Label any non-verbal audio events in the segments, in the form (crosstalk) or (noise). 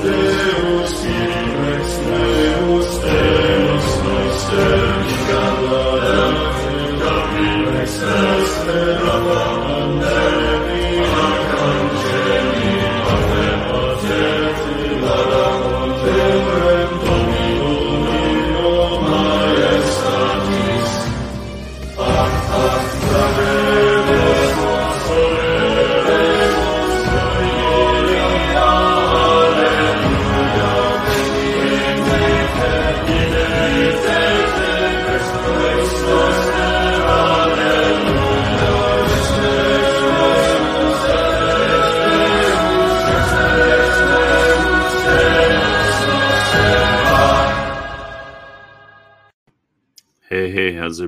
Hey,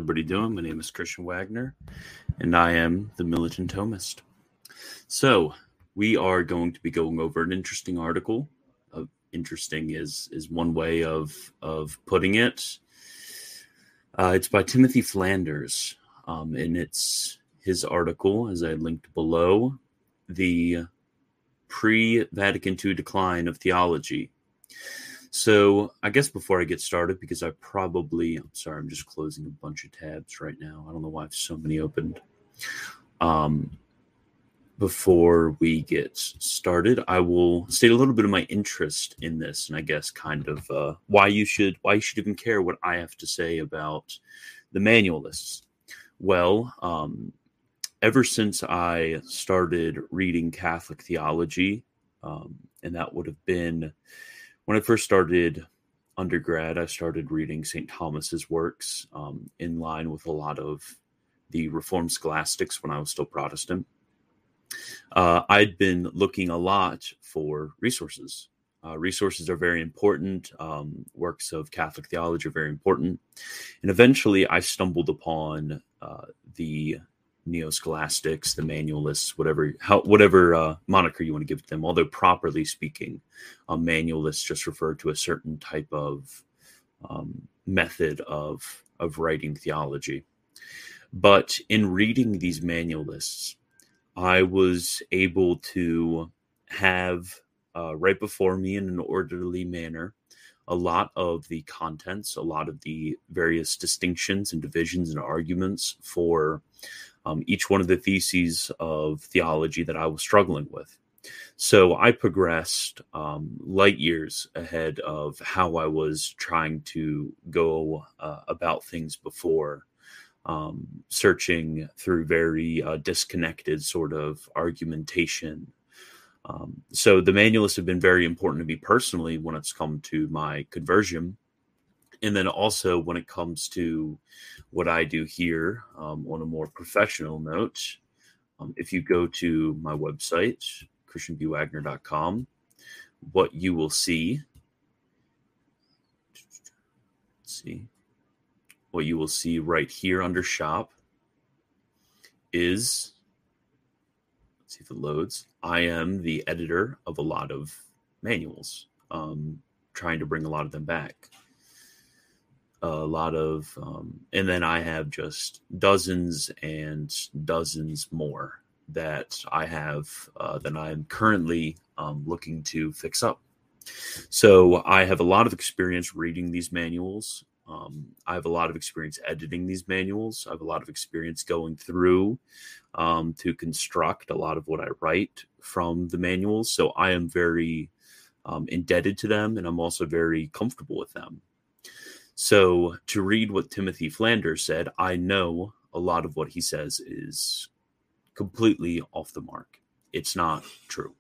everybody doing? My name is Christian Wagner, and I am the Militant Thomist. So, we are going to be going over an interesting article. Uh, interesting is is one way of of putting it. Uh, it's by Timothy Flanders, um, and it's his article, as I linked below, the pre-Vatican II decline of theology so I guess before I get started, because I probably I'm sorry, I'm just closing a bunch of tabs right now. I don't know why I have so many opened. Um, before we get started, I will state a little bit of my interest in this, and I guess kind of uh, why you should why you should even care what I have to say about the manualists. Well, um, ever since I started reading Catholic theology, um, and that would have been when I first started undergrad, I started reading St. Thomas's works um, in line with a lot of the Reformed scholastics when I was still Protestant. Uh, I'd been looking a lot for resources. Uh, resources are very important. Um, works of Catholic theology are very important. And eventually I stumbled upon uh, the neo-scholastics, the manualists, whatever how, whatever uh, moniker you want to give them. Although properly speaking, a manualist just refer to a certain type of um, method of of writing theology. But in reading these manualists, I was able to have uh, right before me in an orderly manner a lot of the contents, a lot of the various distinctions and divisions and arguments for um, each one of the theses of theology that I was struggling with. So I progressed um, light years ahead of how I was trying to go uh, about things before, um, searching through very uh, disconnected sort of argumentation. Um, so the manualists have been very important to me personally when it's come to my conversion and then also when it comes to what I do here um, on a more professional note, um, if you go to my website, christianbwagner.com, what you will see, see, what you will see right here under shop is, let's see if it loads. I am the editor of a lot of manuals, um, trying to bring a lot of them back a lot of um, and then i have just dozens and dozens more that i have uh, that i'm currently um, looking to fix up. So i have a lot of experience reading these manuals. Um, i have a lot of experience editing these manuals. I have a lot of experience going through um, to construct a lot of what i write from the manuals. So i am very um, indebted to them and i'm also very comfortable with them so, to read what Timothy Flanders said, I know a lot of what he says is completely off the mark. It's not true.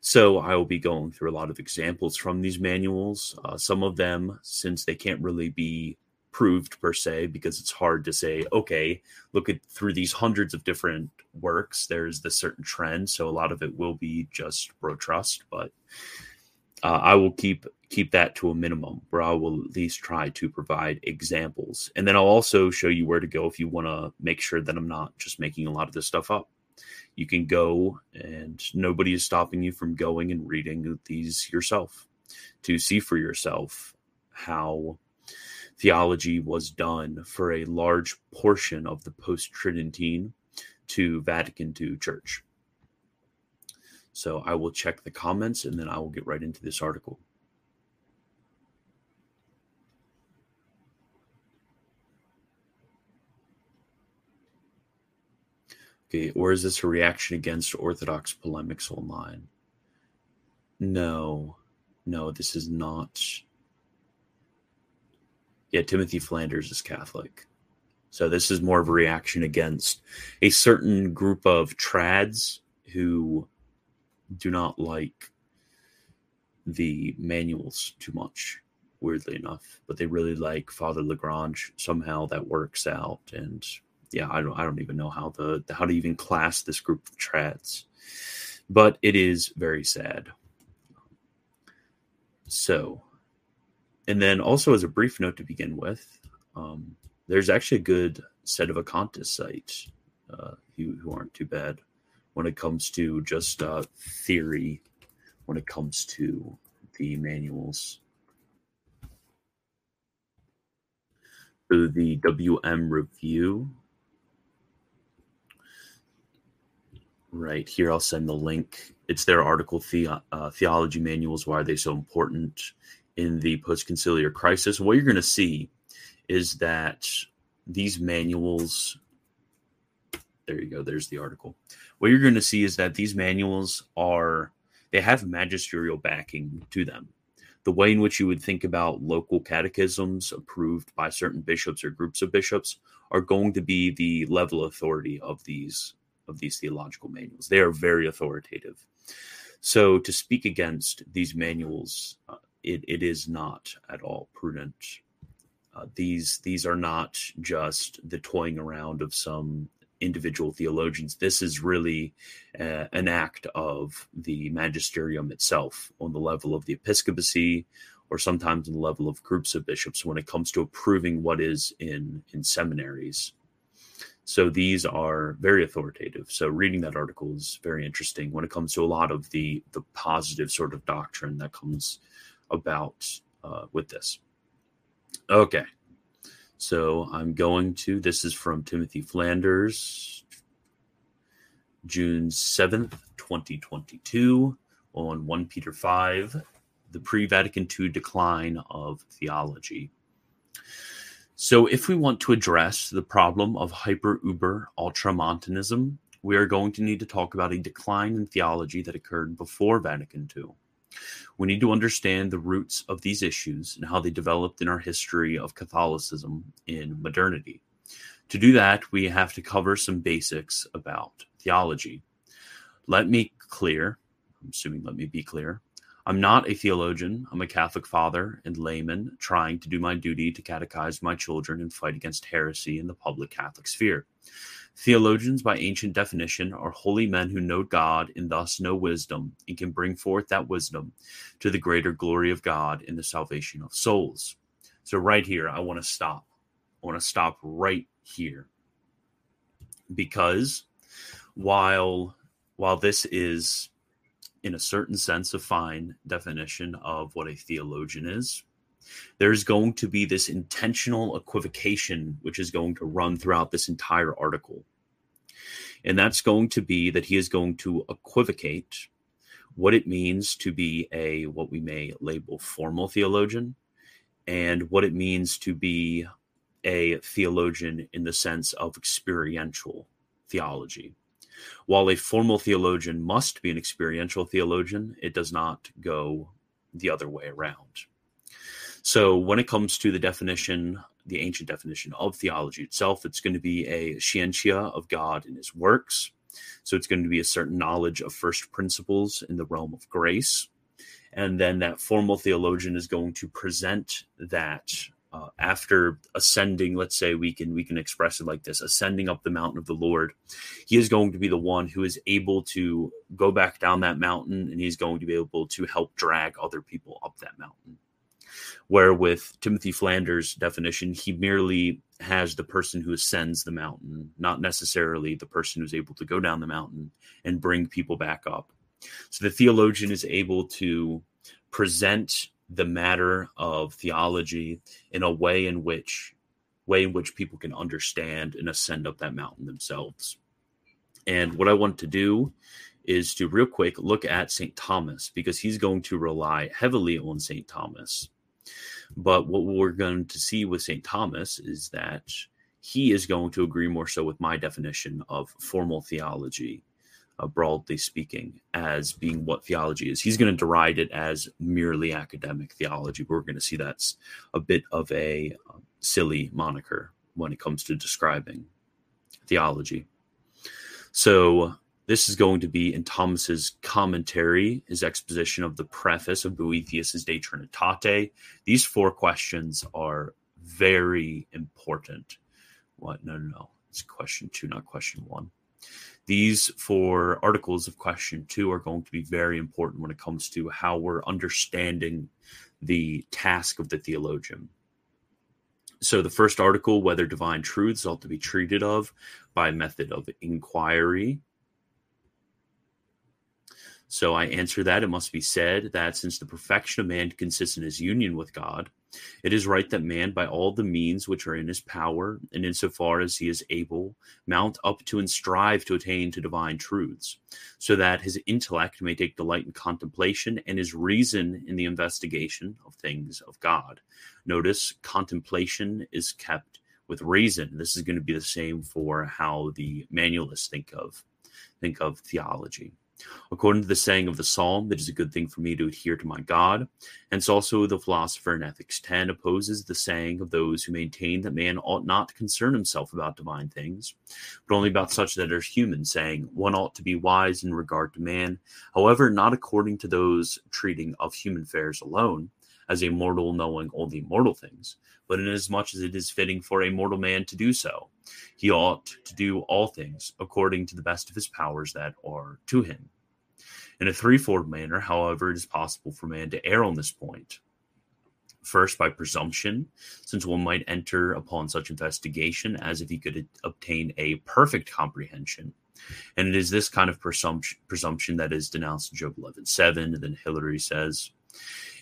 So, I will be going through a lot of examples from these manuals. Uh, some of them, since they can't really be proved per se, because it's hard to say, okay, look at through these hundreds of different works, there's this certain trend. So, a lot of it will be just bro trust, but uh, I will keep keep that to a minimum where I will at least try to provide examples. And then I'll also show you where to go if you want to make sure that I'm not just making a lot of this stuff up. You can go and nobody is stopping you from going and reading these yourself to see for yourself how theology was done for a large portion of the post Tridentine to Vatican II Church. So I will check the comments and then I will get right into this article. Okay, or is this a reaction against Orthodox polemics online? No, no, this is not. Yeah, Timothy Flanders is Catholic. So this is more of a reaction against a certain group of trads who do not like the manuals too much, weirdly enough. But they really like Father Lagrange. Somehow that works out. And yeah, I don't I don't even know how the how to even class this group of trads. But it is very sad. So and then also as a brief note to begin with, um, there's actually a good set of Acontis sites uh, who, who aren't too bad when it comes to just uh, theory, when it comes to the manuals. So the WM review. Right here, I'll send the link. It's their article, the, uh, Theology Manuals Why Are They So Important in the Post Conciliar Crisis. What you're going to see is that these manuals there you go. There's the article. What you're going to see is that these manuals are they have magisterial backing to them. The way in which you would think about local catechisms approved by certain bishops or groups of bishops are going to be the level authority of these of these theological manuals. They are very authoritative. So to speak against these manuals uh, it, it is not at all prudent. Uh, these these are not just the toying around of some individual theologians. This is really uh, an act of the magisterium itself on the level of the episcopacy, or sometimes on the level of groups of bishops when it comes to approving what is in in seminaries. So these are very authoritative. So reading that article is very interesting when it comes to a lot of the the positive sort of doctrine that comes about uh, with this. Okay. So I'm going to, this is from Timothy Flanders, June 7th, 2022, on 1 Peter 5, the pre Vatican II decline of theology. So, if we want to address the problem of hyper uber ultramontanism, we are going to need to talk about a decline in theology that occurred before Vatican II. We need to understand the roots of these issues and how they developed in our history of Catholicism in modernity. To do that, we have to cover some basics about theology. Let me clear, I'm assuming let me be clear. I'm not a theologian. I'm a Catholic father and layman trying to do my duty to catechize my children and fight against heresy in the public Catholic sphere. Theologians, by ancient definition, are holy men who know God and thus know wisdom and can bring forth that wisdom to the greater glory of God in the salvation of souls. So, right here, I want to stop. I want to stop right here because while while this is in a certain sense a fine definition of what a theologian is there's going to be this intentional equivocation which is going to run throughout this entire article. And that's going to be that he is going to equivocate what it means to be a what we may label formal theologian and what it means to be a theologian in the sense of experiential theology. While a formal theologian must be an experiential theologian, it does not go the other way around. So when it comes to the definition, the ancient definition of theology itself, it's going to be a scientia of God and his works. So it's going to be a certain knowledge of first principles in the realm of grace. And then that formal theologian is going to present that uh, after ascending let's say we can we can express it like this ascending up the mountain of the lord he is going to be the one who is able to go back down that mountain and he's going to be able to help drag other people up that mountain where with Timothy Flanders' definition, he merely has the person who ascends the mountain, not necessarily the person who's able to go down the mountain and bring people back up. So the theologian is able to present the matter of theology in a way in which way in which people can understand and ascend up that mountain themselves. And what I want to do is to real quick look at St. Thomas because he's going to rely heavily on St. Thomas. But what we're going to see with St. Thomas is that he is going to agree more so with my definition of formal theology, uh, broadly speaking, as being what theology is. He's going to deride it as merely academic theology. We're going to see that's a bit of a uh, silly moniker when it comes to describing theology. So this is going to be in Thomas's commentary, his exposition of the preface of Boethius's De Trinitate. These four questions are very important. What? No, no, no. It's question two, not question one. These four articles of question two are going to be very important when it comes to how we're understanding the task of the theologian. So, the first article, whether divine truths ought to be treated of by method of inquiry, so I answer that it must be said that since the perfection of man consists in his union with God, it is right that man, by all the means which are in his power, and insofar as he is able, mount up to and strive to attain to divine truths, so that his intellect may take delight in contemplation and his reason in the investigation of things of God. Notice contemplation is kept with reason. This is going to be the same for how the manualists think of think of theology. According to the saying of the psalm, it is a good thing for me to adhere to my God. Hence, also the philosopher in Ethics 10 opposes the saying of those who maintain that man ought not to concern himself about divine things, but only about such that are human, saying one ought to be wise in regard to man, however, not according to those treating of human affairs alone, as a mortal knowing only mortal things, but inasmuch as it is fitting for a mortal man to do so, he ought to do all things according to the best of his powers that are to him. In a threefold manner, however, it is possible for man to err on this point. First, by presumption, since one might enter upon such investigation as if he could obtain a perfect comprehension. And it is this kind of presumption, presumption that is denounced in Job 11.7. And then Hilary says,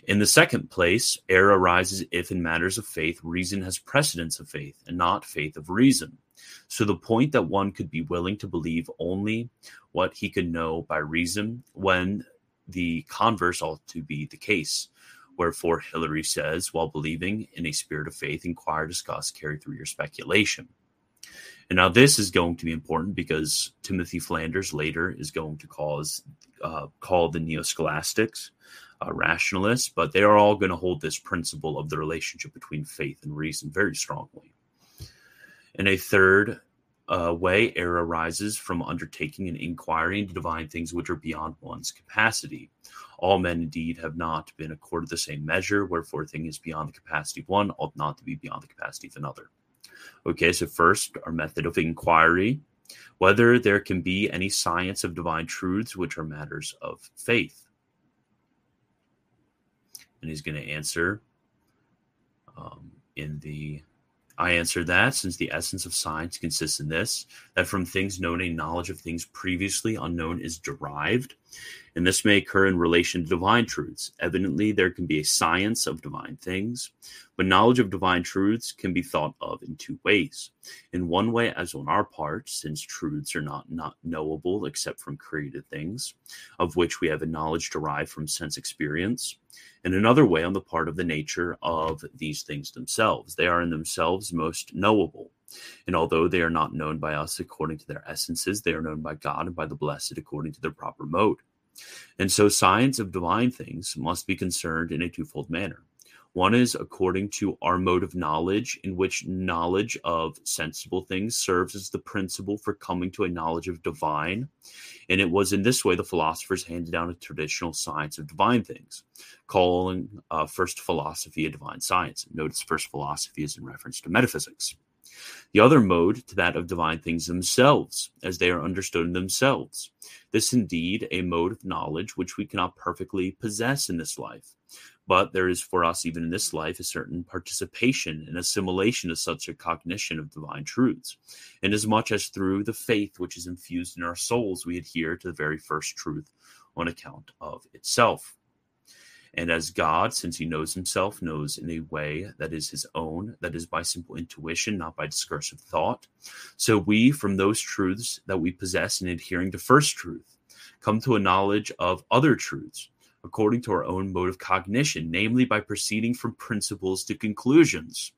in the second place, error arises if in matters of faith, reason has precedence of faith and not faith of reason. So the point that one could be willing to believe only what he could know by reason when the converse ought to be the case. Wherefore Hilary says, while believing in a spirit of faith, inquire, discuss, carry through your speculation. And now this is going to be important because Timothy Flanders later is going to cause uh, call the Neoscholastics uh, rationalists, but they are all going to hold this principle of the relationship between faith and reason very strongly. In a third uh, way, error arises from undertaking an inquiry into divine things which are beyond one's capacity. All men indeed have not been accorded the same measure, wherefore a thing is beyond the capacity of one ought not to be beyond the capacity of another. Okay, so first, our method of inquiry whether there can be any science of divine truths which are matters of faith. And he's going to answer um, in the I answer that since the essence of science consists in this that from things known a knowledge of things previously unknown is derived and this may occur in relation to divine truths evidently there can be a science of divine things but knowledge of divine truths can be thought of in two ways in one way as on our part since truths are not not knowable except from created things of which we have a knowledge derived from sense experience In another way on the part of the nature of these things themselves. They are in themselves most knowable. And although they are not known by us according to their essences, they are known by God and by the blessed according to their proper mode. And so, science of divine things must be concerned in a twofold manner. One is according to our mode of knowledge, in which knowledge of sensible things serves as the principle for coming to a knowledge of divine. And it was in this way the philosophers handed down a traditional science of divine things, calling uh, first philosophy a divine science. Notice first philosophy is in reference to metaphysics. The other mode to that of divine things themselves, as they are understood in themselves. This indeed a mode of knowledge which we cannot perfectly possess in this life, but there is for us, even in this life, a certain participation and assimilation of such a cognition of divine truths, inasmuch as through the faith which is infused in our souls, we adhere to the very first truth on account of itself. And as God, since he knows himself, knows in a way that is his own, that is by simple intuition, not by discursive thought. So we, from those truths that we possess in adhering to first truth, come to a knowledge of other truths according to our own mode of cognition, namely by proceeding from principles to conclusions.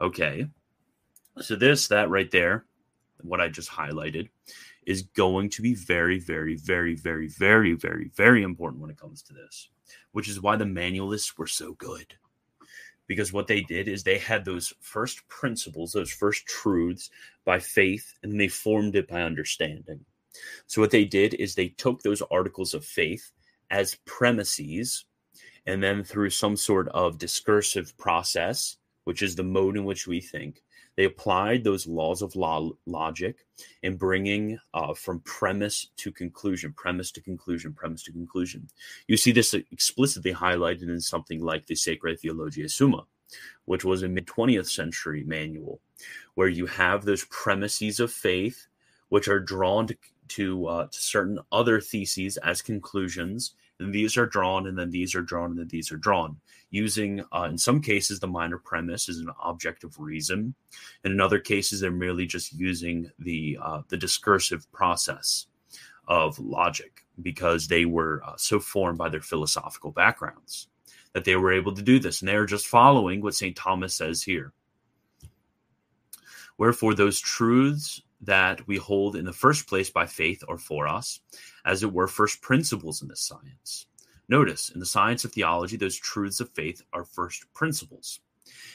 Okay. So this, that right there, what I just highlighted, is going to be very, very, very, very, very, very, very important when it comes to this, which is why the manualists were so good. Because what they did is they had those first principles, those first truths by faith, and they formed it by understanding. So, what they did is they took those articles of faith as premises, and then through some sort of discursive process, which is the mode in which we think, they applied those laws of law, logic in bringing uh, from premise to conclusion, premise to conclusion, premise to conclusion. You see this explicitly highlighted in something like the Sacra Theologia Summa, which was a mid 20th century manual, where you have those premises of faith, which are drawn to, to, uh, to certain other theses as conclusions and these are drawn and then these are drawn and then these are drawn using uh, in some cases the minor premise is an object of reason. And in other cases they're merely just using the uh, the discursive process of logic because they were uh, so formed by their philosophical backgrounds that they were able to do this. And they are just following what st thomas says here. Wherefore those truths that we hold in the first place by faith are for us, as it were, first principles in this science. Notice, in the science of theology, those truths of faith are first principles,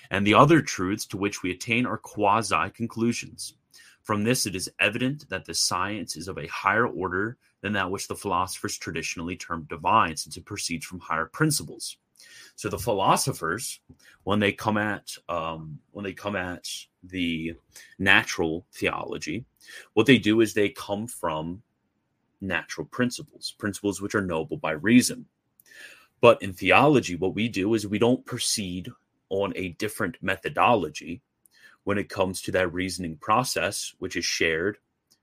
and the other truths to which we attain are quasi conclusions. From this, it is evident that the science is of a higher order than that which the philosophers traditionally term divine, since it proceeds from higher principles. So the philosophers, when they come at um, when they come at the natural theology, what they do is they come from natural principles, principles which are noble by reason. But in theology, what we do is we don't proceed on a different methodology when it comes to that reasoning process, which is shared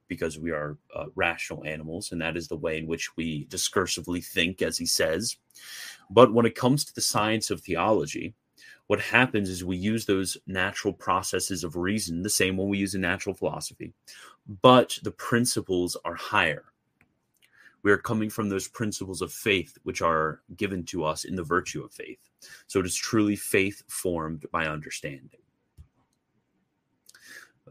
because we are uh, rational animals, and that is the way in which we discursively think, as he says. But when it comes to the science of theology, what happens is we use those natural processes of reason the same one we use in natural philosophy, but the principles are higher. We are coming from those principles of faith which are given to us in the virtue of faith. So it is truly faith formed by understanding.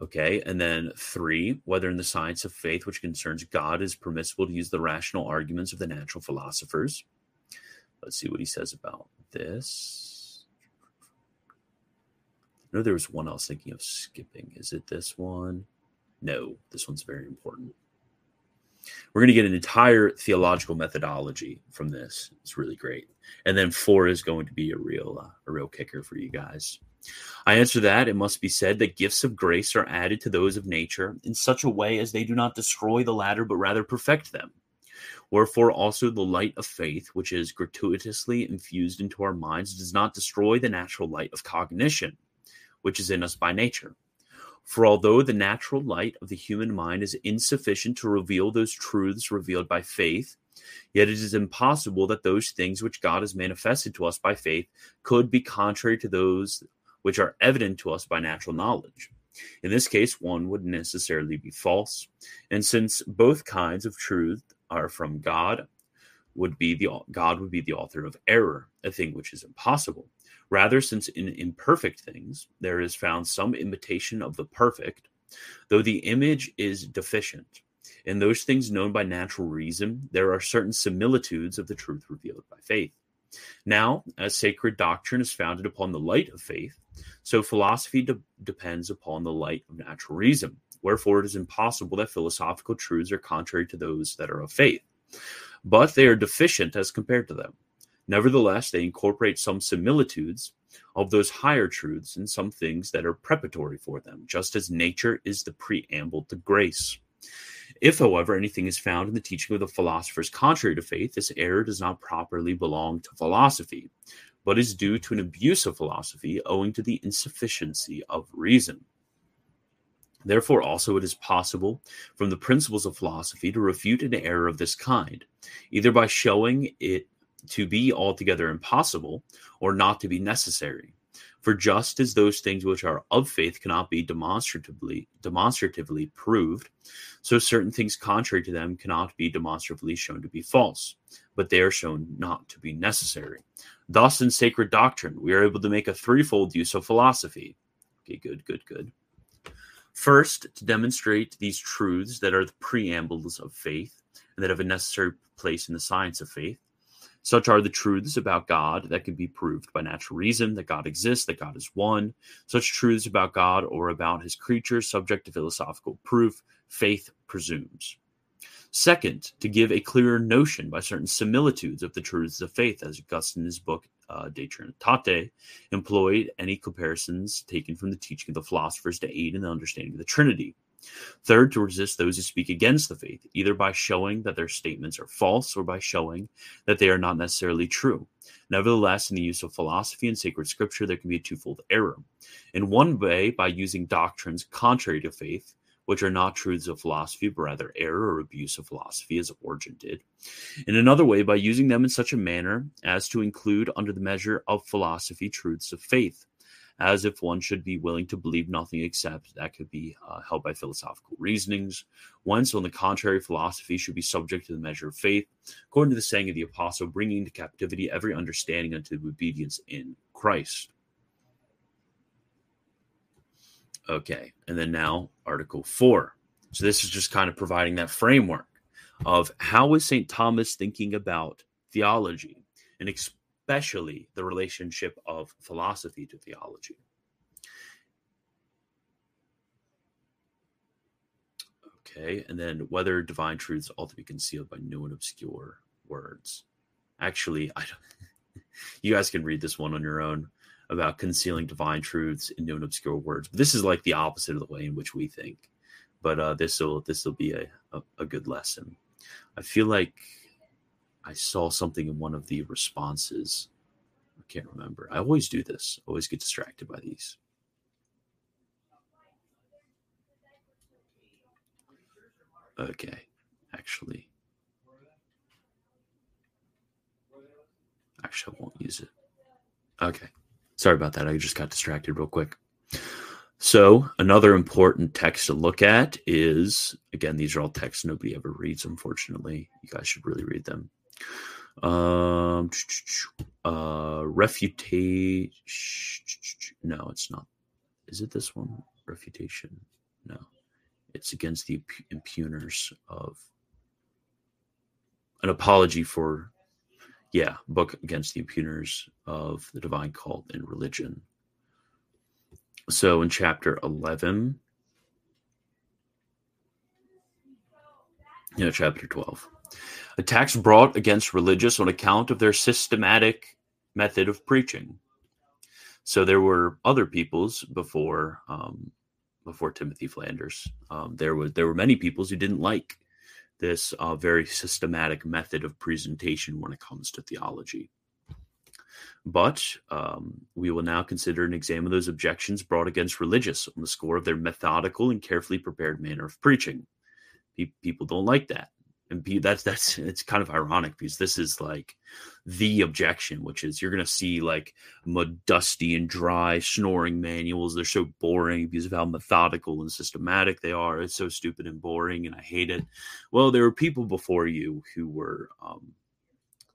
Okay, and then three, whether in the science of faith, which concerns God, is permissible to use the rational arguments of the natural philosophers. Let's see what he says about this. I know there was one I was thinking of skipping. Is it this one? No, this one's very important. We're going to get an entire theological methodology from this. It's really great. And then four is going to be a real, uh, a real kicker for you guys. I answer that it must be said that gifts of grace are added to those of nature in such a way as they do not destroy the latter, but rather perfect them. Wherefore, also the light of faith, which is gratuitously infused into our minds, does not destroy the natural light of cognition, which is in us by nature. For although the natural light of the human mind is insufficient to reveal those truths revealed by faith, yet it is impossible that those things which God has manifested to us by faith could be contrary to those which are evident to us by natural knowledge. In this case, one would necessarily be false. And since both kinds of truth are from God, would be the God would be the author of error, a thing which is impossible. Rather, since in imperfect things there is found some imitation of the perfect, though the image is deficient. In those things known by natural reason, there are certain similitudes of the truth revealed by faith. Now, as sacred doctrine is founded upon the light of faith, so philosophy de- depends upon the light of natural reason. Wherefore, it is impossible that philosophical truths are contrary to those that are of faith, but they are deficient as compared to them. Nevertheless, they incorporate some similitudes of those higher truths in some things that are preparatory for them, just as nature is the preamble to grace. If, however, anything is found in the teaching of the philosophers contrary to faith, this error does not properly belong to philosophy, but is due to an abuse of philosophy owing to the insufficiency of reason. Therefore, also, it is possible from the principles of philosophy to refute an error of this kind, either by showing it to be altogether impossible or not to be necessary. For just as those things which are of faith cannot be demonstratively demonstratively proved, so certain things contrary to them cannot be demonstratively shown to be false, but they are shown not to be necessary. Thus, in sacred doctrine, we are able to make a threefold use of philosophy. Okay, good, good, good. First, to demonstrate these truths that are the preambles of faith and that have a necessary place in the science of faith. Such are the truths about God that can be proved by natural reason, that God exists, that God is one. Such truths about God or about his creatures, subject to philosophical proof, faith presumes. Second, to give a clearer notion by certain similitudes of the truths of faith, as Augustine in his book uh, De Trinitate employed any comparisons taken from the teaching of the philosophers to aid in the understanding of the Trinity. Third, to resist those who speak against the faith, either by showing that their statements are false or by showing that they are not necessarily true. Nevertheless, in the use of philosophy and sacred scripture, there can be a twofold error. In one way, by using doctrines contrary to faith, which are not truths of philosophy, but rather error or abuse of philosophy, as Origen did. In another way, by using them in such a manner as to include under the measure of philosophy truths of faith, as if one should be willing to believe nothing except that could be uh, held by philosophical reasonings. Whence, on the contrary, philosophy should be subject to the measure of faith, according to the saying of the apostle, bringing into captivity every understanding unto obedience in Christ. Okay. And then now Article 4. So this is just kind of providing that framework of how is St. Thomas thinking about theology and especially the relationship of philosophy to theology. Okay, and then whether divine truths ought to be concealed by new and obscure words. Actually, I don't, (laughs) you guys can read this one on your own about concealing divine truths in new and obscure words. But this is like the opposite of the way in which we think. But uh, this will this will be a, a, a good lesson. I feel like I saw something in one of the responses. I can't remember. I always do this. always get distracted by these. Okay, actually, actually, I won't use it. Okay. Sorry about that. I just got distracted real quick. So, another important text to look at is again, these are all texts nobody ever reads, unfortunately. You guys should really read them. Um, uh, refutation. No, it's not. Is it this one? Refutation. No, it's against the impugners of an apology for yeah, book against the impugners of the divine cult and religion. So in chapter 11, yeah, chapter 12, attacks brought against religious on account of their systematic method of preaching. So there were other peoples before um, before Timothy Flanders. Um, there was there were many peoples who didn't like this uh, very systematic method of presentation when it comes to theology. But um, we will now consider and examine those objections brought against religious on the score of their methodical and carefully prepared manner of preaching. Pe- people don't like that and be, that's that's it's kind of ironic because this is like the objection which is you're going to see like dusty and dry snoring manuals. They're so boring because of how methodical and systematic they are. It's so stupid and boring and i hate it. Well there were people before you who were um,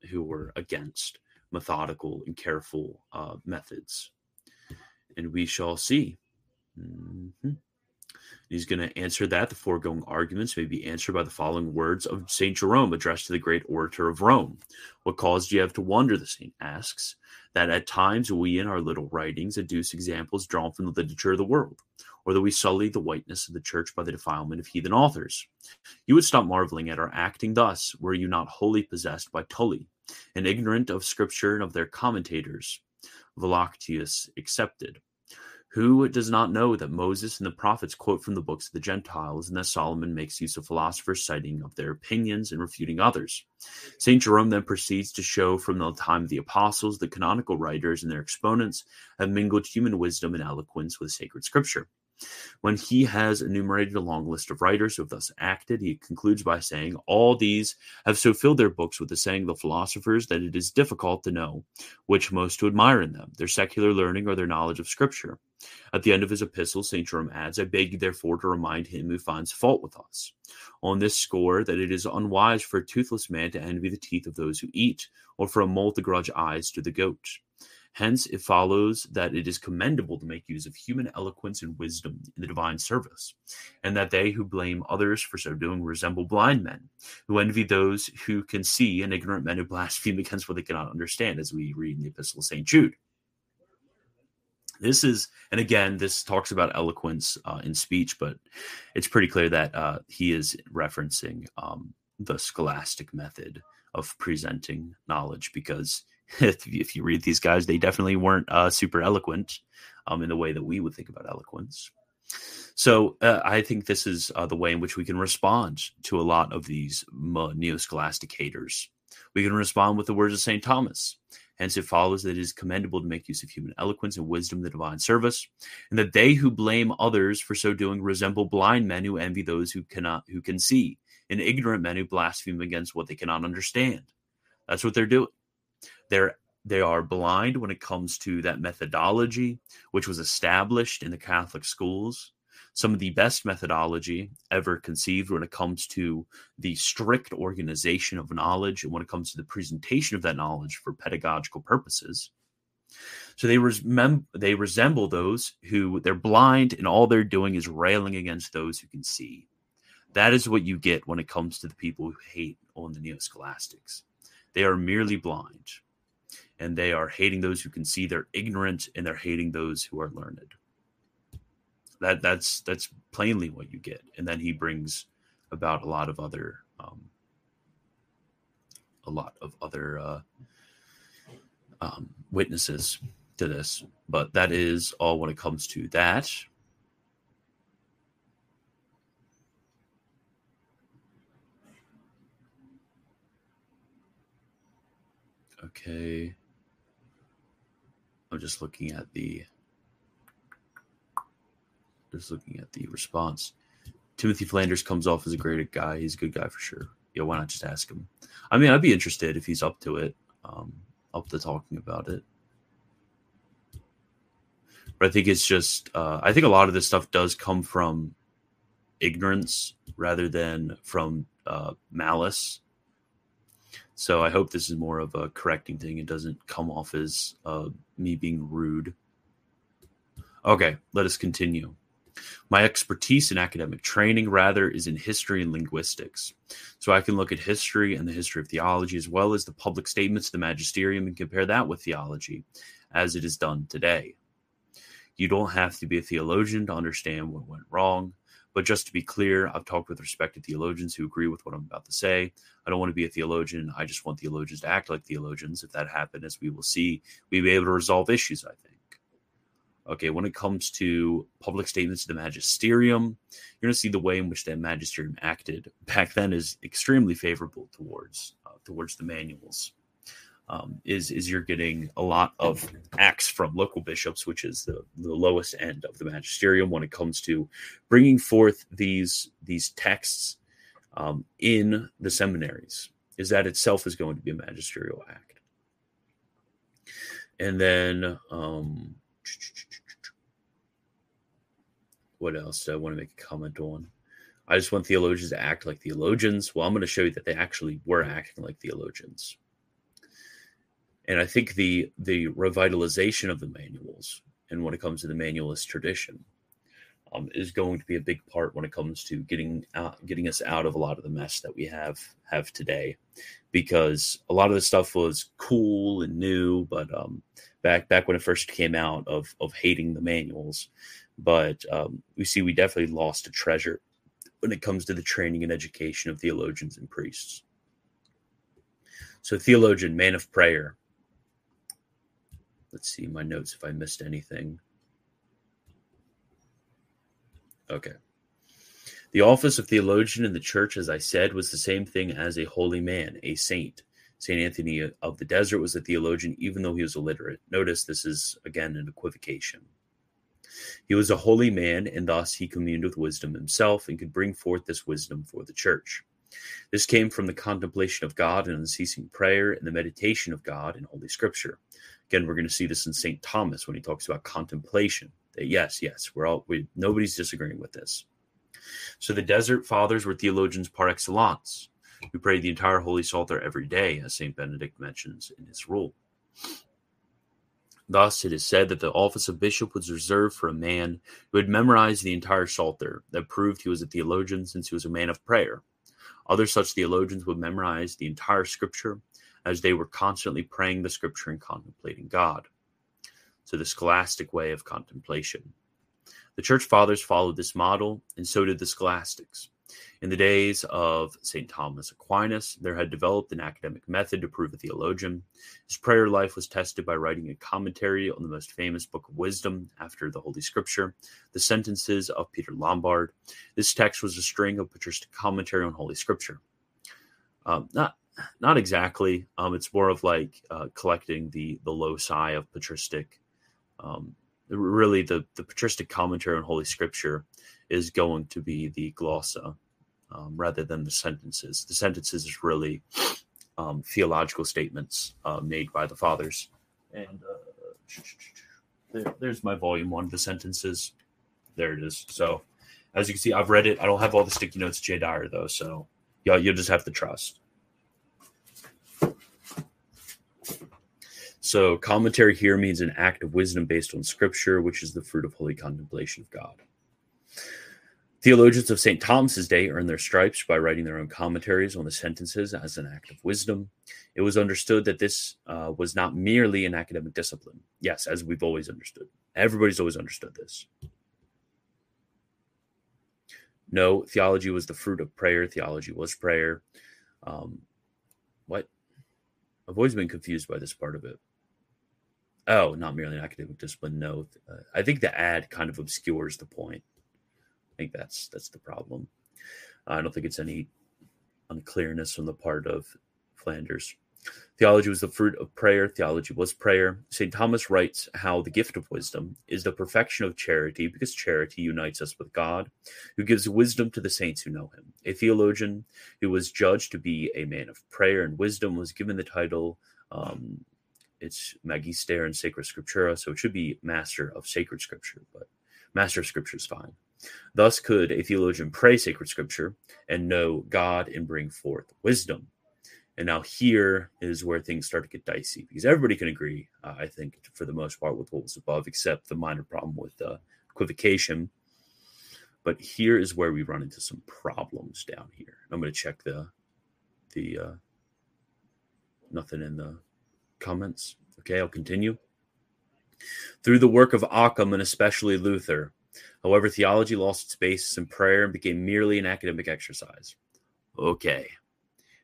who were against methodical and careful uh, methods. And we shall see. Mm-hmm. He's going to answer that. The foregoing arguments may be answered by the following words of St. Jerome addressed to the great orator of Rome. What cause do you have to wonder, the saint asks, that at times we in our little writings adduce examples drawn from the literature of the world, or that we sully the whiteness of the church by the defilement of heathen authors. You would stop marveling at our acting thus, were you not wholly possessed by Tully, and ignorant of scripture and of their commentators, Volcatius excepted. Who does not know that Moses and the prophets quote from the books of the Gentiles and that Solomon makes use of philosophers' citing of their opinions and refuting others? St. Jerome then proceeds to show from the time of the apostles the canonical writers and their exponents have mingled human wisdom and eloquence with sacred scripture. When he has enumerated a long list of writers who have thus acted, he concludes by saying, All these have so filled their books with the saying of the philosophers that it is difficult to know which most to admire in them, their secular learning or their knowledge of Scripture. At the end of his epistle, St. Jerome adds, I beg you therefore to remind him who finds fault with us on this score that it is unwise for a toothless man to envy the teeth of those who eat, or for a mole to grudge eyes to the goat. Hence, it follows that it is commendable to make use of human eloquence and wisdom in the divine service, and that they who blame others for so doing resemble blind men, who envy those who can see, and ignorant men who blaspheme against what they cannot understand, as we read in the Epistle of St. Jude. This is, and again, this talks about eloquence uh, in speech, but it's pretty clear that uh, he is referencing um, the scholastic method of presenting knowledge because (laughs) if, you read these guys, they definitely weren't uh, super eloquent um, in the way that we would think about eloquence. So uh, I think this is uh, the way in which we can respond to a lot of these neo-scholastic haters. We can respond with the words of St. Thomas. Hence, it follows that it is commendable to make use of human eloquence and wisdom the divine service, and that they who blame others for so doing resemble blind men who envy those who cannot who can see, and ignorant men who blaspheme against what they cannot understand. That's what they're doing. They're they are blind when it comes to that methodology which was established in the Catholic schools. Some of the best methodology ever conceived when it comes to the strict organization of knowledge and when it comes to the presentation of that knowledge for pedagogical purposes. So they they resemble those who they're blind and all they're doing is railing against those who can see. That is what you get when it comes to the people who hate on the neo-scholastics. They are merely blind and they are hating those who can see they're ignorant and they're hating those who are learned. That that's that's plainly what you get. And then he brings about a lot of other um, a lot of other uh, um, witnesses to this. But that is all when it comes to that okay I'm just looking at the just looking at the response. Timothy Flanders comes off as a great guy. He's a good guy for sure. Yeah, why not just ask him? I mean, I'd be interested if he's up to it, um, up to talking about it. But I think it's just, uh, I think a lot of this stuff does come from ignorance rather than from uh, malice. So I hope this is more of a correcting thing. It doesn't come off as uh, me being rude. Okay, let us continue. My expertise in academic training, rather, is in history and linguistics. So I can look at history and the history of theology as well as the public statements of the magisterium and compare that with theology as it is done today. You don't have to be a theologian to understand what went wrong. But just to be clear, I've talked with respected theologians who agree with what I'm about to say. I don't want to be a theologian. I just want theologians to act like theologians. If that happened, as we will see, we'll be able to resolve issues, I think. Okay, when it comes to public statements of the magisterium, you're going to see the way in which the magisterium acted back then is extremely favorable towards uh, towards the manuals um, is is you're getting a lot of acts from local bishops, which is the, the lowest end of the magisterium when it comes to bringing forth these these texts um, in the seminaries. Is that itself is going to be a magisterial act, and then um, what else do I want to make a comment on? I just want theologians to act like theologians. Well, I'm going to show you that they actually were acting like theologians and I think the the revitalization of the manuals and when it comes to the manualist tradition um, is going to be a big part when it comes to getting out, getting us out of a lot of the mess that we have have today, because a lot of the stuff was cool and new, but um, back back when it first came out of of hating the manuals, but um, we see we definitely lost a treasure when it comes to the training and education of theologians and priests. So, theologian, man of prayer, Let's see my notes if I missed anything. Okay. The office of theologian in the church, as I said, was the same thing as a holy man, a saint. St. Anthony of the Desert was a theologian, even though he was illiterate. Notice this is, again, an equivocation. He was a holy man, and thus he communed with wisdom himself and could bring forth this wisdom for the church. This came from the contemplation of God and unceasing prayer and the meditation of God in Holy Scripture. Again, we're going to see this in St. Thomas when he talks about contemplation. That yes, yes, we're all we, nobody's disagreeing with this. So the desert fathers were theologians par excellence, who prayed the entire Holy Psalter every day, as St. Benedict mentions in his rule. Thus, it is said that the office of bishop was reserved for a man who had memorized the entire Psalter, that proved he was a theologian since he was a man of prayer. Other such theologians would memorize the entire scripture as they were constantly praying the scripture and contemplating God. So, the scholastic way of contemplation. The church fathers followed this model, and so did the scholastics. In the days of St. Thomas Aquinas, there had developed an academic method to prove a theologian. His prayer life was tested by writing a commentary on the most famous book of wisdom after the Holy Scripture, the sentences of Peter Lombard. This text was a string of patristic commentary on Holy Scripture. Um, not not exactly. Um, it's more of like uh, collecting the the loci of patristic. Um, really, the the patristic commentary on Holy Scripture is going to be the glossa um, rather than the sentences. The sentences is really um, theological statements uh, made by the fathers. And uh, there, there's my volume one, the sentences. There it is. So as you can see, I've read it. I don't have all the sticky notes J Dyer though, so yeah, you'll just have to trust. So commentary here means an act of wisdom based on scripture, which is the fruit of holy contemplation of God. Theologians of St. Thomas's day earned their stripes by writing their own commentaries on the sentences as an act of wisdom. It was understood that this uh, was not merely an academic discipline. Yes, as we've always understood. Everybody's always understood this. No, theology was the fruit of prayer. Theology was prayer. Um, what? I've always been confused by this part of it. Oh, not merely an academic discipline. No, uh, I think the ad kind of obscures the point. I think that's that's the problem. I don't think it's any unclearness on the part of Flanders. Theology was the fruit of prayer. Theology was prayer. St. Thomas writes how the gift of wisdom is the perfection of charity because charity unites us with God, who gives wisdom to the saints who know him. A theologian who was judged to be a man of prayer and wisdom was given the title, um, it's Magister in Sacra Scriptura, so it should be Master of Sacred Scripture, but Master of Scripture is fine. Thus could a theologian pray sacred scripture and know God and bring forth wisdom. And now here is where things start to get dicey because everybody can agree, uh, I think, for the most part, with what was above, except the minor problem with uh, equivocation. But here is where we run into some problems down here. I'm going to check the the uh, nothing in the comments. Okay, I'll continue. Through the work of Occam and especially Luther, However, theology lost its basis in prayer and became merely an academic exercise. Okay,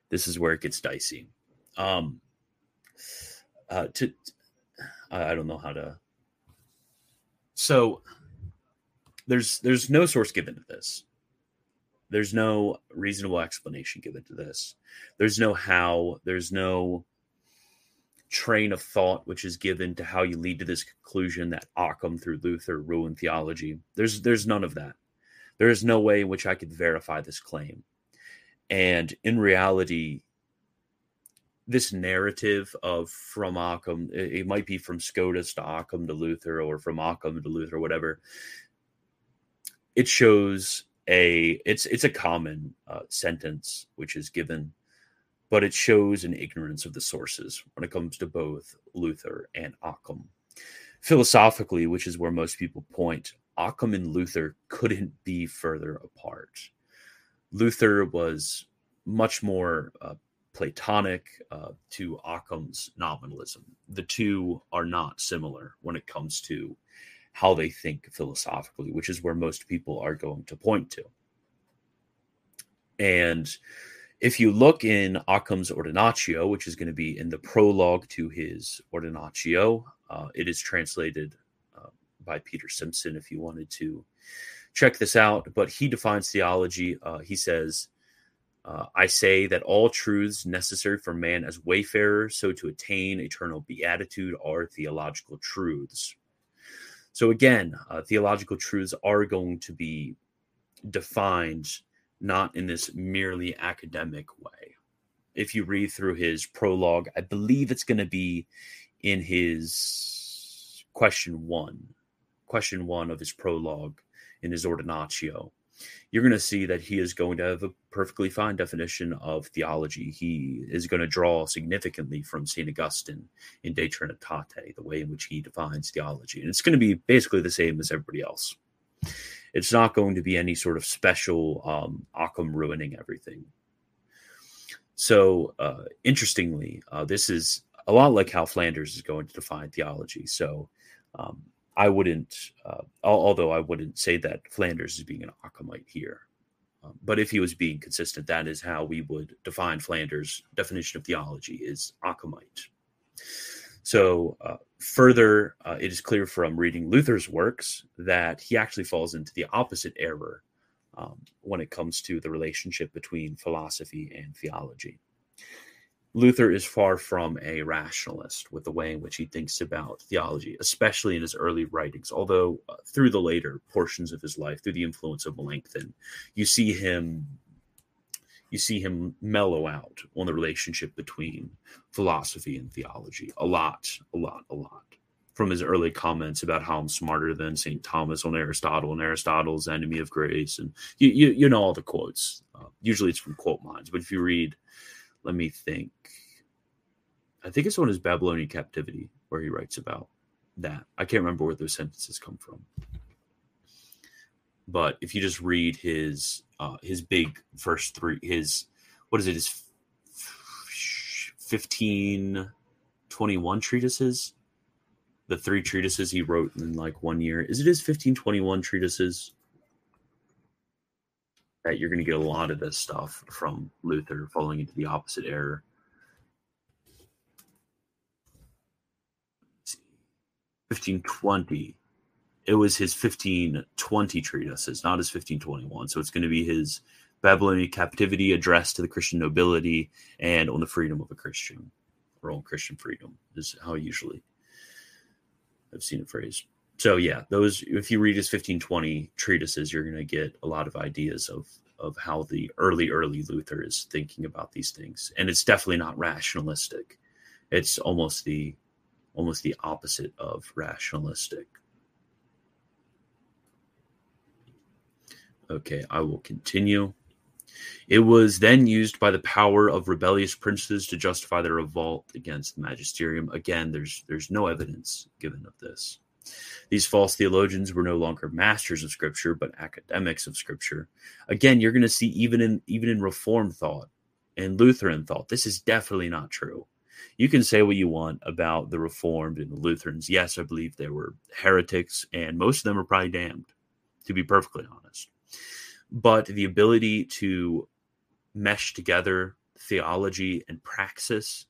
this is where it gets dicey. Um, uh, to, I don't know how to. So there's there's no source given to this. There's no reasonable explanation given to this. There's no how. There's no train of thought which is given to how you lead to this conclusion that Occam through Luther ruined theology. There's there's none of that. There is no way in which I could verify this claim. And in reality, this narrative of from Occam, it, might be from Scotus to Occam to Luther or from Occam to Luther, whatever. It shows a it's it's a common uh, sentence which is given but it shows an ignorance of the sources when it comes to both Luther and Occam. Philosophically, which is where most people point, Occam and Luther couldn't be further apart. Luther was much more uh, Platonic uh, to Occam's nominalism. The two are not similar when it comes to how they think philosophically, which is where most people are going to point to. And if you look in Occam's Ordinatio, which is going to be in the prologue to his Ordinatio, uh, it is translated uh, by Peter Simpson if you wanted to check this out. But he defines theology. Uh, he says, uh, I say that all truths necessary for man as wayfarer, so to attain eternal beatitude, are theological truths. So again, uh, theological truths are going to be defined not in this merely academic way. If you read through his prologue, I believe it's going to be in his question one, question one of his prologue in his ordinatio you're going to see that he is going to have a perfectly fine definition of theology. He is going to draw significantly from St. Augustine in De Trinitate, the way in which he defines theology. And it's going to be basically the same as everybody else. It's not going to be any sort of special um, Occam ruining everything. So, uh, interestingly, uh, this is a lot like how Flanders is going to define theology. So, um, I wouldn't, uh, although I wouldn't say that Flanders is being an Occamite here. Um, but if he was being consistent, that is how we would define Flanders' definition of theology is Occamite. So, uh, further, uh, it is clear from reading Luther's works that he actually falls into the opposite error um, when it comes to the relationship between philosophy and theology. Luther is far from a rationalist with the way in which he thinks about theology, especially in his early writings. Although, uh, through the later portions of his life, through the influence of Melanchthon, you see him you see him mellow out on the relationship between philosophy and theology a lot, a lot, a lot. From his early comments about how I'm smarter than St. Thomas on Aristotle and Aristotle's enemy of grace. And you, you, you know all the quotes. Uh, usually it's from quote minds, but if you read let me think. I think it's on his Babylonian captivity where he writes about that. I can't remember where those sentences come from. But if you just read his uh, his big first three, his what is it, his 15, 21 treatises, the three treatises he wrote in like one year. Is it his 1521 treatises? that you're going to get a lot of this stuff from Luther falling into the opposite error. 1520. It was his 1520 treatises, not his 1521. So it's going to be his Babylonian captivity address to the Christian nobility and on the freedom of a Christian, or on Christian freedom, is how usually I've seen it phrased so yeah, those if you read his 1520 treatises, you're going to get a lot of ideas of of how the early early Luther is thinking about these things, and it's definitely not rationalistic. It's almost the almost the opposite of rationalistic. Okay, I will continue. It was then used by the power of rebellious princes to justify their revolt against the magisterium. Again, there's there's no evidence given of this. These false theologians were no longer masters of scripture, but academics of scripture. Again, you're going to see even in even in reformed thought and Lutheran thought, this is definitely not true. You can say what you want about the Reformed and the Lutherans. Yes, I believe they were heretics, and most of them are probably damned, to be perfectly honest. But the ability to mesh together theology and praxis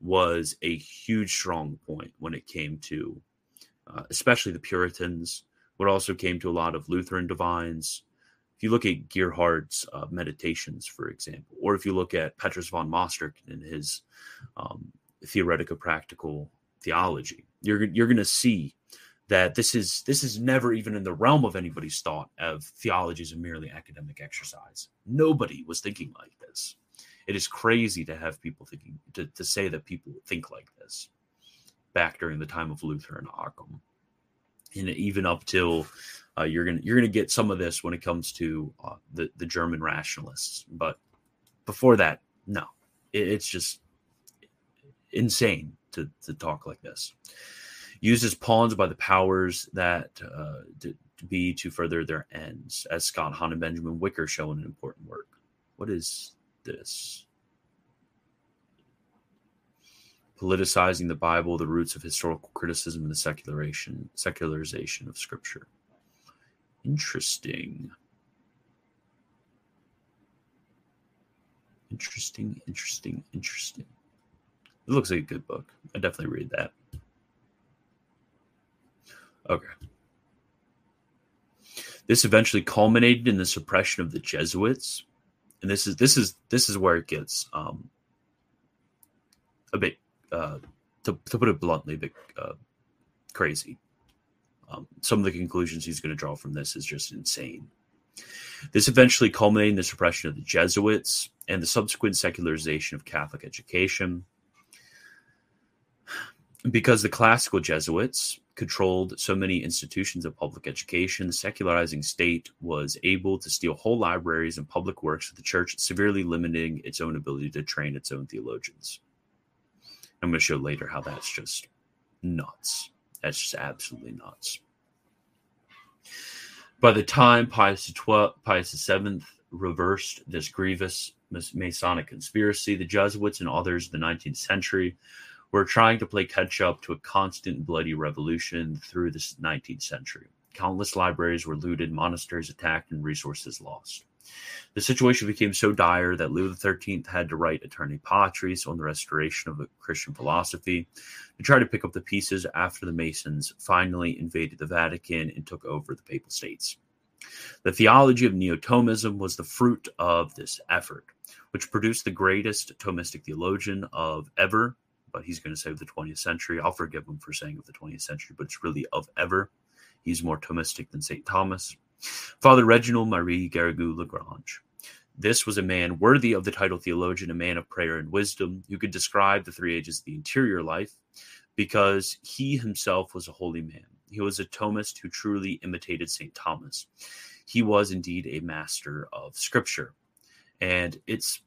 was a huge strong point when it came to uh, especially the Puritans, but also came to a lot of Lutheran divines. If you look at Gerhard's uh, meditations, for example, or if you look at Petrus van Mastricht and his um, theoretical practical theology, you're you're going to see that this is this is never even in the realm of anybody's thought of theology as a merely academic exercise. Nobody was thinking like this. It is crazy to have people thinking to, to say that people think like this back during the time of Luther and Occam, and even up till uh, you're gonna you're gonna get some of this when it comes to uh, the the German rationalists, but before that, no, it, it's just insane to to talk like this. Used as pawns by the powers that uh, to, be to further their ends, as Scott Hahn and Benjamin Wiker show in an important work. What is this? politicizing the Bible, the roots of historical criticism, and the secularization secularization of Scripture. Interesting. Interesting, interesting, interesting. It looks like a good book. I definitely read that. Okay. This eventually culminated in the suppression of the Jesuits, and this is this is this is where it gets um, a bit uh, to, to put it bluntly, a bit uh, crazy. um, some of the conclusions he's going to draw from this is just insane. This eventually culminated in the suppression of the Jesuits and the subsequent secularization of Catholic education. Because the classical Jesuits controlled so many institutions of public education, the secularizing state was able to steal whole libraries and public works of the church, severely limiting its own ability to train its own theologians. I'm going to show later how that's just nuts. That's just absolutely nuts. By the time Pius XII, Pius VII reversed this grievous Masonic conspiracy, the Jesuits and others of the 19th century were trying to play catch up to a constant bloody revolution through the 19th century. Countless libraries were looted, monasteries attacked, and resources lost. The situation became so dire that Leo XIII had to write Aeterni Patris on the restoration of the Christian philosophy to try to pick up the pieces after the Masons finally invaded the Vatican and took over the Papal States. The theology of Neo-Thomism was the fruit of this effort, which produced the greatest Thomistic theologian of ever, but he's going to say of the 20th century. I'll forgive him for saying of the 20th century, but it's really of ever. He's more Thomistic than St. Thomas. Father Reginald Marie Garrigou Lagrange. This was a man worthy of the title theologian, a man of prayer and wisdom, who could describe the three ages of the interior life, because he himself was a holy man. He was a Thomist who truly imitated St. Thomas. He was indeed a master of scripture. And it's,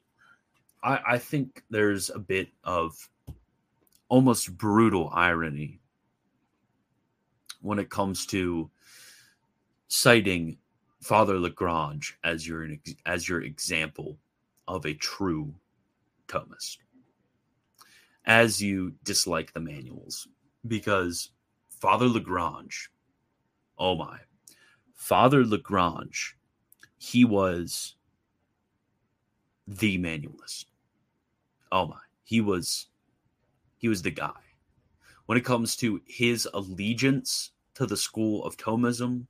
I, I think there's a bit of almost brutal irony when it comes to citing Father Lagrange as your as your example of a true Thomist, as you dislike the manuals, because Father Lagrange, oh my, Father Lagrange, he was the manualist. Oh my, he was he was the guy. When it comes to his allegiance to the school of Thomism,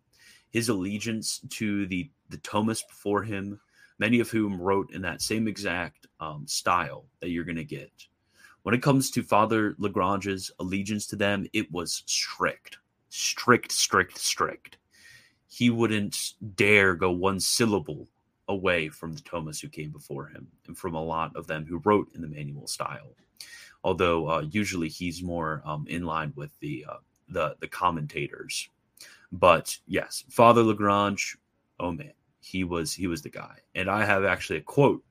his allegiance to the the Thomists before him, many of whom wrote in that same exact um, style that you're going to get. When it comes to Father Lagrange's allegiance to them, it was strict, strict, strict, strict. He wouldn't dare go one syllable away from the Thomists who came before him and from a lot of them who wrote in the manual style. Although uh, usually he's more um, in line with the uh, the the commentators but yes, Father Lagrange, oh man, he was he was the guy. And I have actually a quote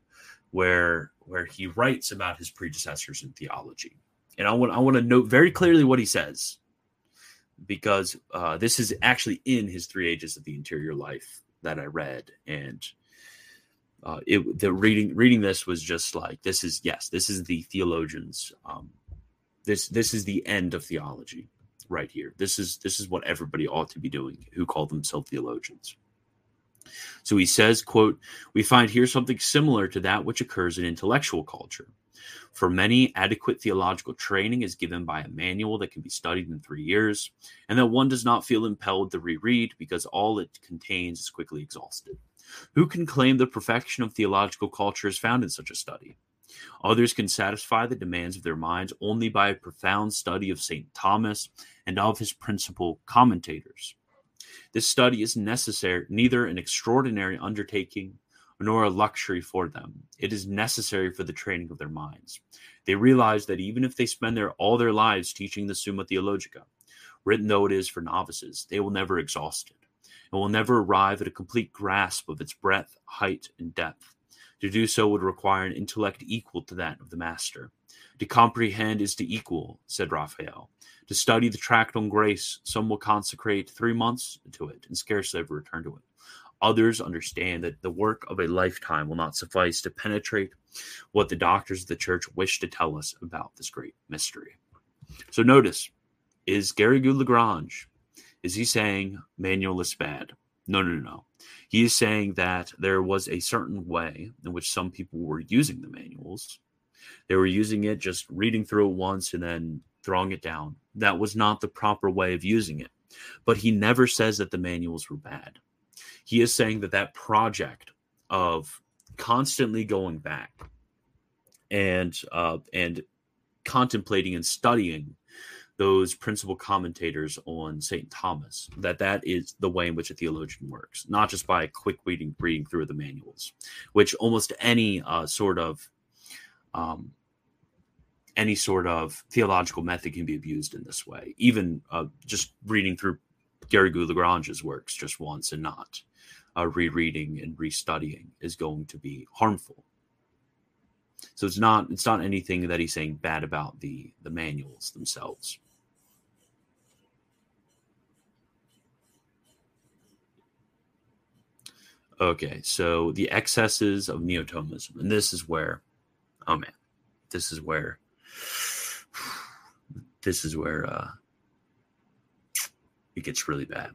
where where he writes about his predecessors in theology. And I want I want to note very clearly what he says because uh, this is actually in his three ages of the interior life that I read and uh, it the reading reading this was just like this is yes this is the theologians um, this this is the end of theology right here. This is this is what everybody ought to be doing who call themselves theologians. So he says, quote, we find here something similar to that which occurs in intellectual culture. For many, adequate theological training is given by a manual that can be studied in three years, and that one does not feel impelled to reread because all it contains is quickly exhausted. Who can claim the perfection of theological culture is found in such a study? Others can satisfy the demands of their minds only by a profound study of St. Thomas and of his principal commentators. This study is necessary, neither an extraordinary undertaking nor a luxury for them. It is necessary for the training of their minds. They realize that even if they spend their all their lives teaching the Summa Theologica, written though it is for novices, they will never exhaust it, and will never arrive at a complete grasp of its breadth, height, and depth. To do so would require an intellect equal to that of the master. To comprehend is to equal, said Raphael. To study the tract on grace, some will consecrate three months to it and scarcely ever return to it. Others understand that the work of a lifetime will not suffice to penetrate what the doctors of the church wish to tell us about this great mystery. So notice, is Garrigou Lagrange, is he saying manual is bad? No, no, no. He is saying that there was a certain way in which some people were using the manuals. They were using it just reading through it once and then throwing it down. That was not the proper way of using it. But he never says that the manuals were bad. He is saying that that project of constantly going back and uh, and contemplating and studying those principal commentators on St. Thomas that that is the way in which a theologian works, not just by quick reading, reading through the manuals, which almost any uh, sort of um, any sort of theological method can be abused in this way. Even uh, just reading through Garrigou Lagrange's works just once and not uh, rereading and restudying is going to be harmful. So it's not it's not anything that he's saying bad about the the manuals themselves. Okay, so the excesses of Neo-Thomism, and this is where, oh man, this is where, this is where uh, it gets really bad.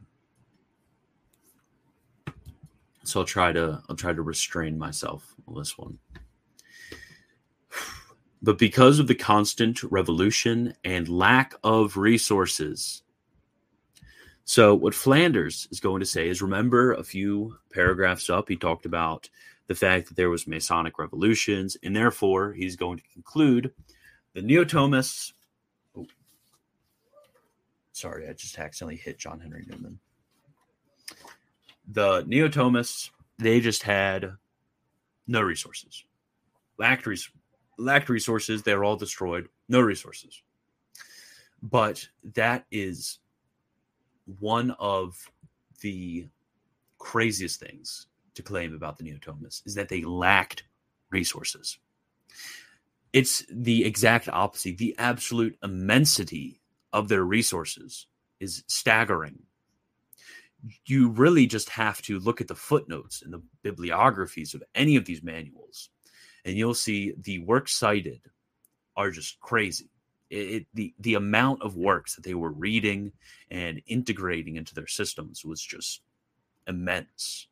So I'll try to I'll try to restrain myself on this one. But because of the constant revolution and lack of resources, so, what Flanders is going to say is remember a few paragraphs up, he talked about the fact that there was Masonic revolutions, and therefore he's going to conclude the Neo Thomists. Oh, sorry, I just accidentally hit John Henry Newman. The Neo Thomists, they just had no resources, lacked, res- lacked resources. They're all destroyed, no resources. But that is one of the craziest things to claim about the Neo-Thomists is that they lacked resources. It's the exact opposite. The absolute immensity of their resources is staggering. You really just have to look at the footnotes and the bibliographies of any of these manuals, and you'll see the works cited are just crazy it, the the amount of works that they were reading and integrating into their systems was just immense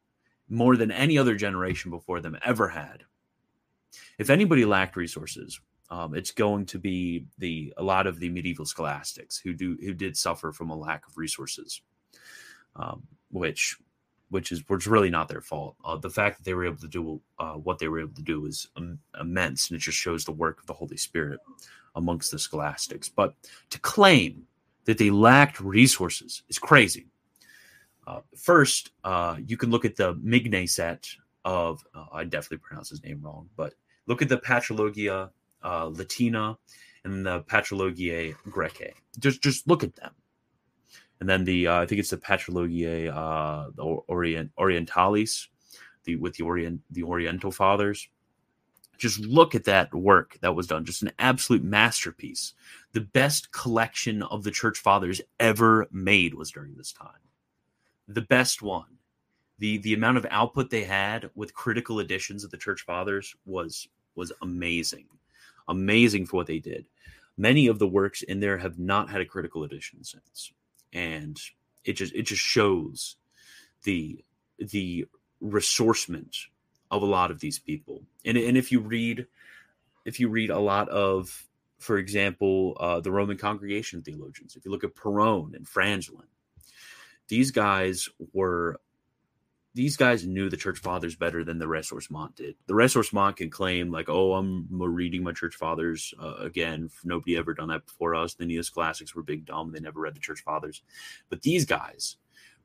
more than any other generation before them ever had. If anybody lacked resources um, it's going to be the a lot of the medieval scholastics who do who did suffer from a lack of resources um, which which is which is really not their fault. Uh, the fact that they were able to do uh, what they were able to do is um, immense, and it just shows the work of the Holy Spirit amongst the scholastics. But to claim that they lacked resources is crazy. Uh, first, uh, you can look at the Migne set of, uh, I definitely pronounced his name wrong, but look at the Patrologia uh, Latina and the Patrologia Graecae. Just, just look at them. And then the, uh, I think it's the Patrologia uh, Orient, Orientalis, the, with the Orient, the Oriental Fathers. Just look at that work that was done. Just an absolute masterpiece. The best collection of the church fathers ever made was during this time. The best one. The the amount of output they had with critical editions of the church fathers was was amazing. Amazing for what they did. Many of the works in there have not had a critical edition since and it just it just shows the the ressourcement of a lot of these people. And and if you read if you read a lot of for example, uh, the Roman congregation theologians, if you look at Perrone and Franzelin, these guys were these guys knew the church fathers better than the ressourcement did. The ressourcement can claim like, "Oh, I'm reading my church fathers uh, again. Nobody ever done that before us. The Neoclassics were big dumb. They never read the church fathers." But these guys,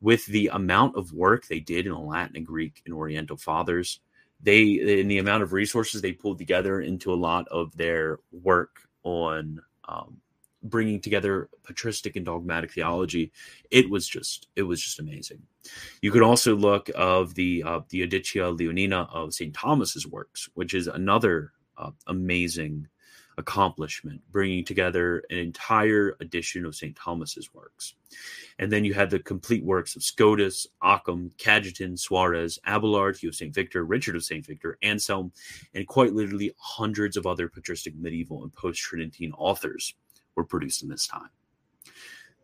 with the amount of work they did in the Latin and Greek and Oriental fathers, they in the amount of resources they pulled together into a lot of their work on um, bringing together patristic and dogmatic theology it was just it was just amazing you could also look of the uh, the Editio Leonina of St. Thomas's works which is another uh, amazing accomplishment, bringing together an entire edition of St. Thomas's works. And then you had the complete works of Scotus, Occam, Cajetan, Suarez, Abelard, Hugh of St. Victor, Richard of St. Victor, Anselm, and quite literally hundreds of other patristic, medieval, and post Tridentine authors were produced in this time.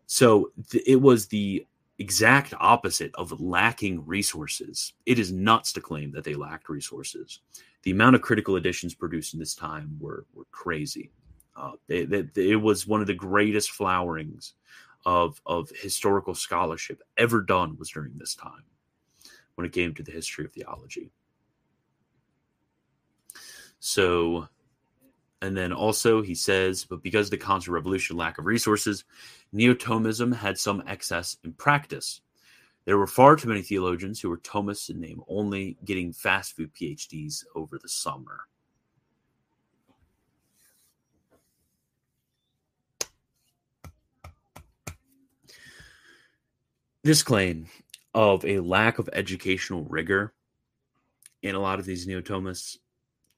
So th- it was the exact opposite of lacking resources. It is nuts to claim that they lacked resources the amount of critical editions produced in this time were were crazy. Uh, it was one of the greatest flowerings of of historical scholarship ever done was during this time when it came to the history of theology. So and then also he says, but because the constant revolution, lack of resources, Neo-Thomism had some excess in practice. There were far too many theologians who were Thomists in name only, getting fast food PhDs over the summer. This claim of a lack of educational rigor in a lot of these neo-Thomists,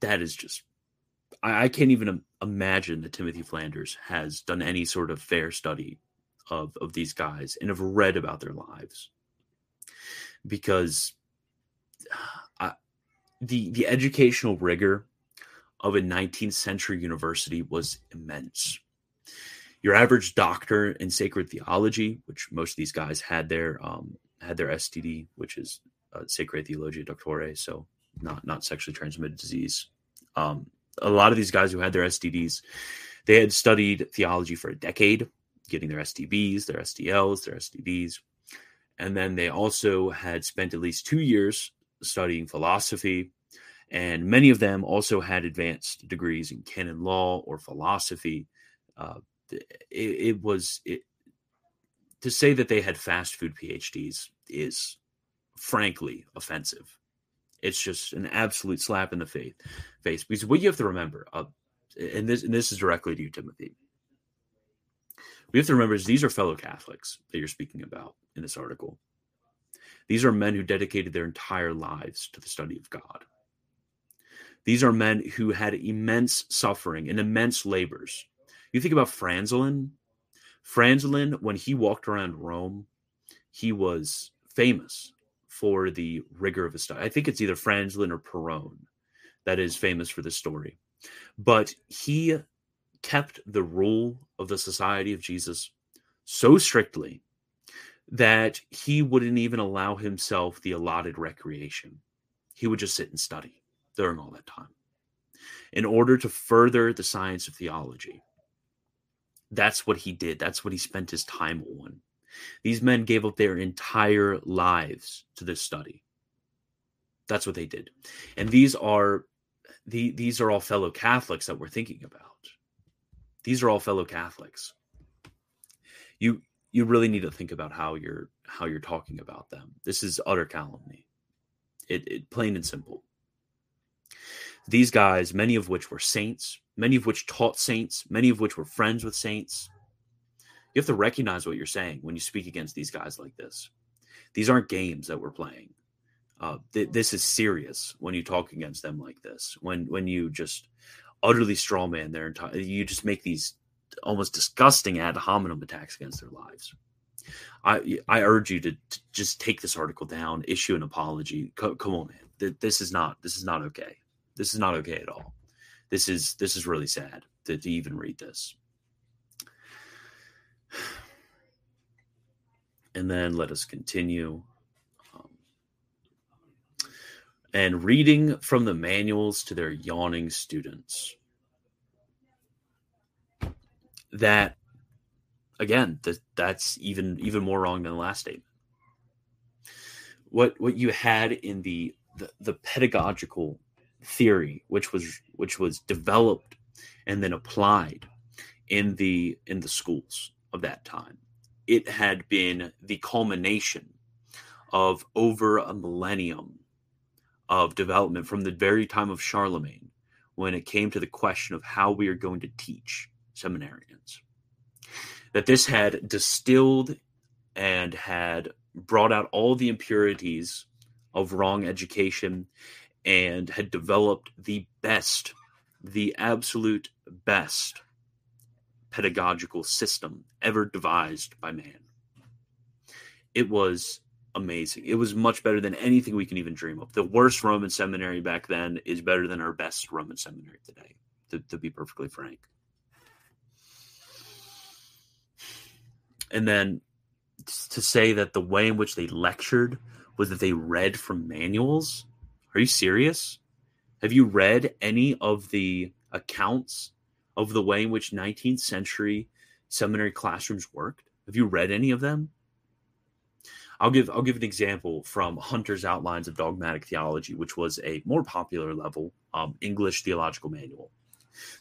that is just I, I can't even imagine that Timothy Flanders has done any sort of fair study of of these guys and have read about their lives because I, the the educational rigor of a 19th century university was immense. Your average doctor in sacred theology, which most of these guys had their um, had their STD, which is uh, Sacred Theologia Doctore, so not not sexually transmitted disease. Um, a lot of these guys who had their STDs, they had studied theology for a decade, getting their STBs, their STLs, their STDs, and then they also had spent at least two years studying philosophy, and many of them also had advanced degrees in canon law or philosophy. Uh, it, it, was it, to say that they had fast food PhDs is frankly offensive. It's just an absolute slap in the face. Face because what you have to remember, uh, and this and this is directly to you, Timothy. We have to remember is these are fellow Catholics that you're speaking about in this article. These are men who dedicated their entire lives to the study of God. These are men who had immense suffering and immense labors. You think about Franzelin. Franzelin, when he walked around Rome, he was famous for the rigor of his study. I think it's either Franzelin or Perrone that is famous for this story. But he kept the rule of the Society of Jesus so strictly that he wouldn't even allow himself the allotted recreation. He would just sit and study during all that time in order to further the science of theology. That's what he did. That's what he spent his time on. These men gave up their entire lives to this study. That's what they did. And these are the, these are all fellow Catholics that we're thinking about. These are all fellow Catholics. You you really need to think about how you're how you're talking about them. This is utter calumny. It, it plain and simple. These guys, many of which were saints, many of which taught saints, many of which were friends with saints, you have to recognize what you're saying when you speak against these guys like this. These aren't games that we're playing. Uh, th- this is serious when you talk against them like this. When when you just utterly strawman their entire, you just make these almost disgusting ad hominem attacks against their lives. I I urge you to, to just take this article down, issue an apology. Co- come on, man. This is not this is not okay. This is not okay at all. This is this is really sad to, to even read this. And then let us continue. Um, and reading from the manuals to their yawning students. That, again, that, that's even even more wrong than the last statement. What what you had in the the, the pedagogical theory, which was which was developed and then applied in the in the schools of that time it had been the culmination of over a millennium of development from the very time of Charlemagne when it came to the question of how we are going to teach seminarians. That this had distilled and had brought out all the impurities of wrong education and had developed the best, the absolute best pedagogical system ever devised by man. It was amazing. It was much better than anything we can even dream of. The worst Roman seminary back then is better than our best Roman seminary today, to, to be perfectly frank. And then to say that the way in which they lectured was that they read from manuals. Are you serious? Have you read any of the accounts of the way in which 19th century seminary classrooms worked? Have you read any of them? I'll give I'll give an example from Hunter's Outlines of Dogmatic Theology, which was a more popular level um, English theological manual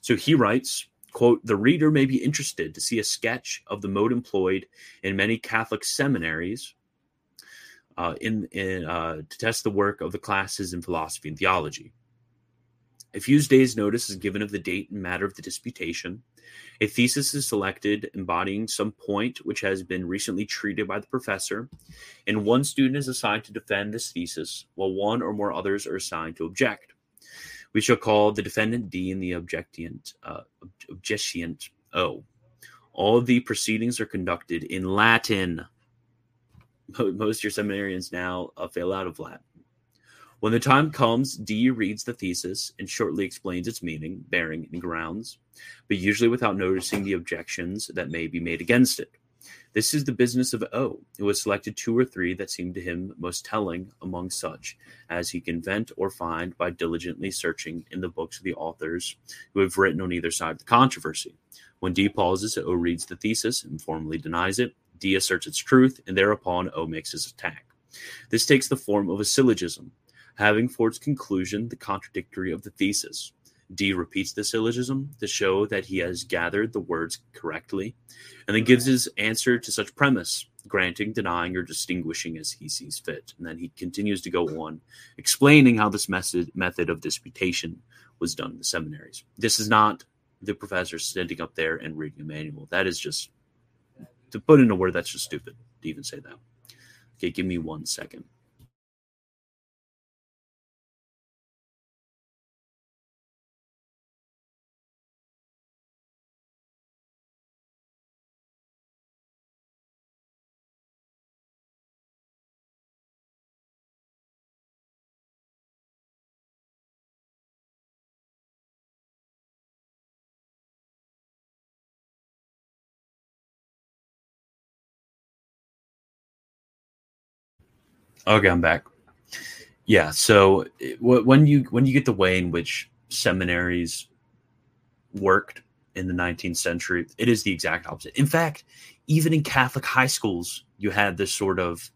So he writes, quote, the reader may be interested to see a sketch of the mode employed in many Catholic seminaries uh, in, in uh, to test the work of the classes in philosophy and theology. A few days' notice is given of the date and matter of the disputation. A thesis is selected embodying some point which has been recently treated by the professor, and one student is assigned to defend this thesis, while one or more others are assigned to object. We shall call the defendant D and the objectant, uh, objectant O. All the proceedings are conducted in Latin. Most of your seminarians now uh, fail out of Latin. When the time comes, D reads the thesis and shortly explains its meaning, bearing, and grounds, but usually without noticing the objections that may be made against it. This is the business of O, who has selected two or three that seem to him most telling among such as he can vent or find by diligently searching in the books of the authors who have written on either side of the controversy. When D pauses, O reads the thesis and formally denies it. D asserts its truth, and thereupon O makes his attack. This takes the form of a syllogism, having for its conclusion the contradictory of the thesis. D repeats the syllogism to show that he has gathered the words correctly, and then gives his answer to such premise, granting, denying, or distinguishing as he sees fit. And then he continues to go on, explaining how this method, method of disputation was done in the seminaries. This is not the professor standing up there and reading a manual. That is just, to put in a word, that's just stupid to even say that. Okay, give me one second. Okay, I'm back. Yeah, so when you when you get the way in which seminaries worked in the 19th century, it is the exact opposite. In fact, even in Catholic high schools, you had this sort of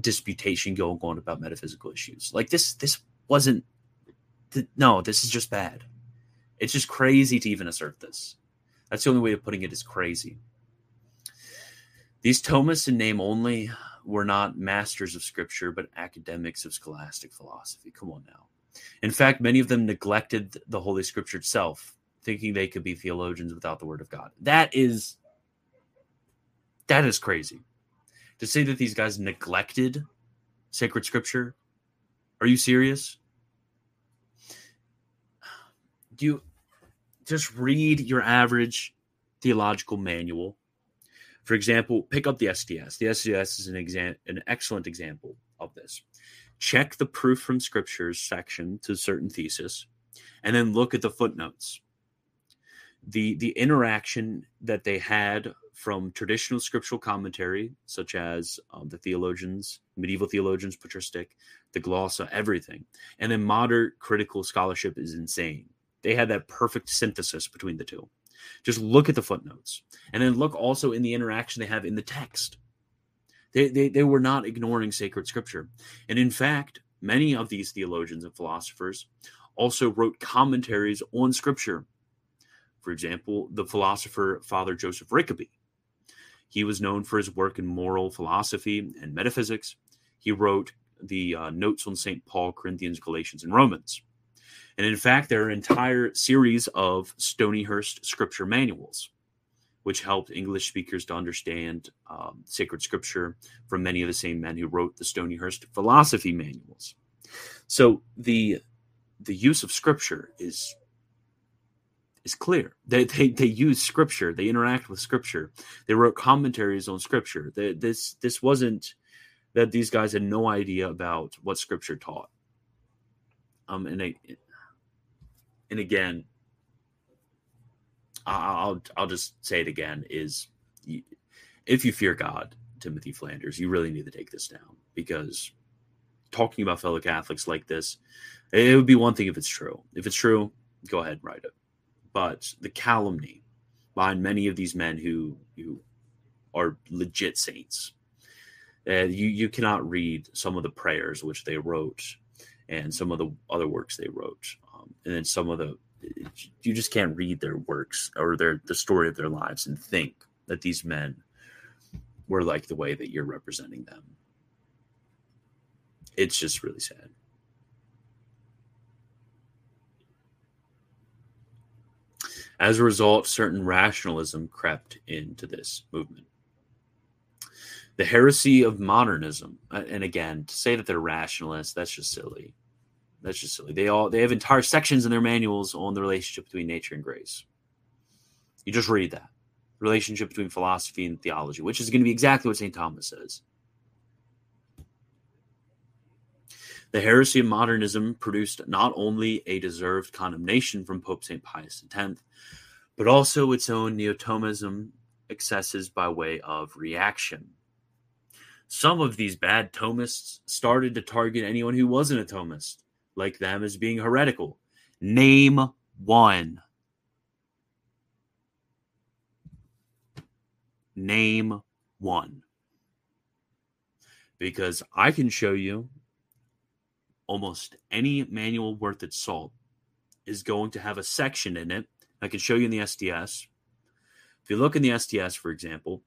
disputation going on about metaphysical issues. Like this, this wasn't. No, this is just bad. It's just crazy to even assert this. That's the only way of putting it is crazy. These Thomists in name only were not masters of scripture, but academics of scholastic philosophy. Come on now. In fact, many of them neglected the Holy Scripture itself, thinking they could be theologians without the Word of God. That is that is crazy. To say that these guys neglected sacred scripture. Are you serious? Do you just read your average theological manual for example, pick up the SDS. The SDS is an exam, an excellent example of this. Check the proof from scriptures section to certain thesis, and then look at the footnotes. The the interaction that they had from traditional scriptural commentary, such as um, the theologians, medieval theologians, patristic, the glossa, everything, and then modern critical scholarship is insane. They had that perfect synthesis between the two. Just look at the footnotes and then look also in the interaction they have in the text. They, they, they were not ignoring sacred scripture. And in fact, many of these theologians and philosophers also wrote commentaries on scripture. For example, the philosopher Father Joseph Rickaby. He was known for his work in moral philosophy and metaphysics. He wrote the uh, notes on St. Paul, Corinthians, Galatians, and Romans. And in fact, there are entire series of Stonyhurst scripture manuals, which helped English speakers to understand um, sacred scripture from many of the same men who wrote the Stonyhurst philosophy manuals. So the the use of scripture is is clear. They, they, they use scripture. They interact with scripture. They wrote commentaries on scripture. They, this this wasn't that these guys had no idea about what scripture taught. Um, and and again, I'll I'll just say it again: is if you fear God, Timothy Flanders, you really need to take this down because talking about fellow Catholics like this, it would be one thing if it's true. If it's true, go ahead and write it. But the calumny behind many of these men who who are legit saints, uh, you you cannot read some of the prayers which they wrote and some of the other works they wrote um, and then some of the you just can't read their works or their the story of their lives and think that these men were like the way that you're representing them. It's just really sad. As a result, certain rationalism crept into this movement. The heresy of modernism, and again, to say that they're rationalists, that's just silly. That's just silly. They all they have entire sections in their manuals on the relationship between nature and grace. You just read that relationship between philosophy and theology, which is going to be exactly what St. Thomas says. The heresy of modernism produced not only a deserved condemnation from Pope St. Pius X, but also its own Neo-Thomism excesses by way of reaction. Some of these bad Thomists started to target anyone who wasn't a Thomist, like them as being heretical. Name one. Name one. Because I can show you almost any manual worth its salt is going to have a section in it. I can show you in the SDS. If you look in the SDS, for example,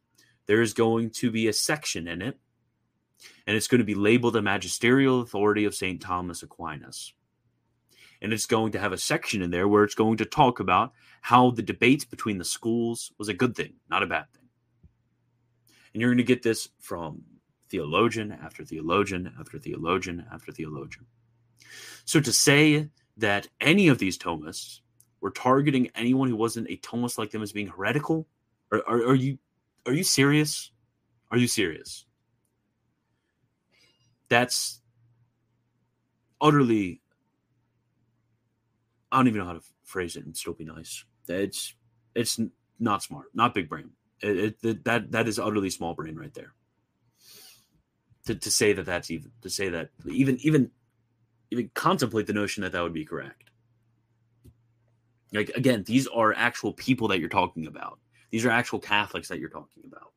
there is going to be a section in it, and it's going to be labeled the magisterial authority of St. Thomas Aquinas. And it's going to have a section in there where it's going to talk about how the debates between the schools was a good thing, not a bad thing. And you're going to get this from theologian after theologian after theologian after theologian. So to say that any of these Thomists were targeting anyone who wasn't a Thomist like them as being heretical, are, are, are you are you serious? Are you serious? That's utterly. I don't even know how to phrase it and still be nice. It's it's not smart, not big brain. It, it, that that is utterly small brain right there to, to say that that's even to say that even even even contemplate the notion that that would be correct like again these are actual people that you're talking about these are actual catholics that you're talking about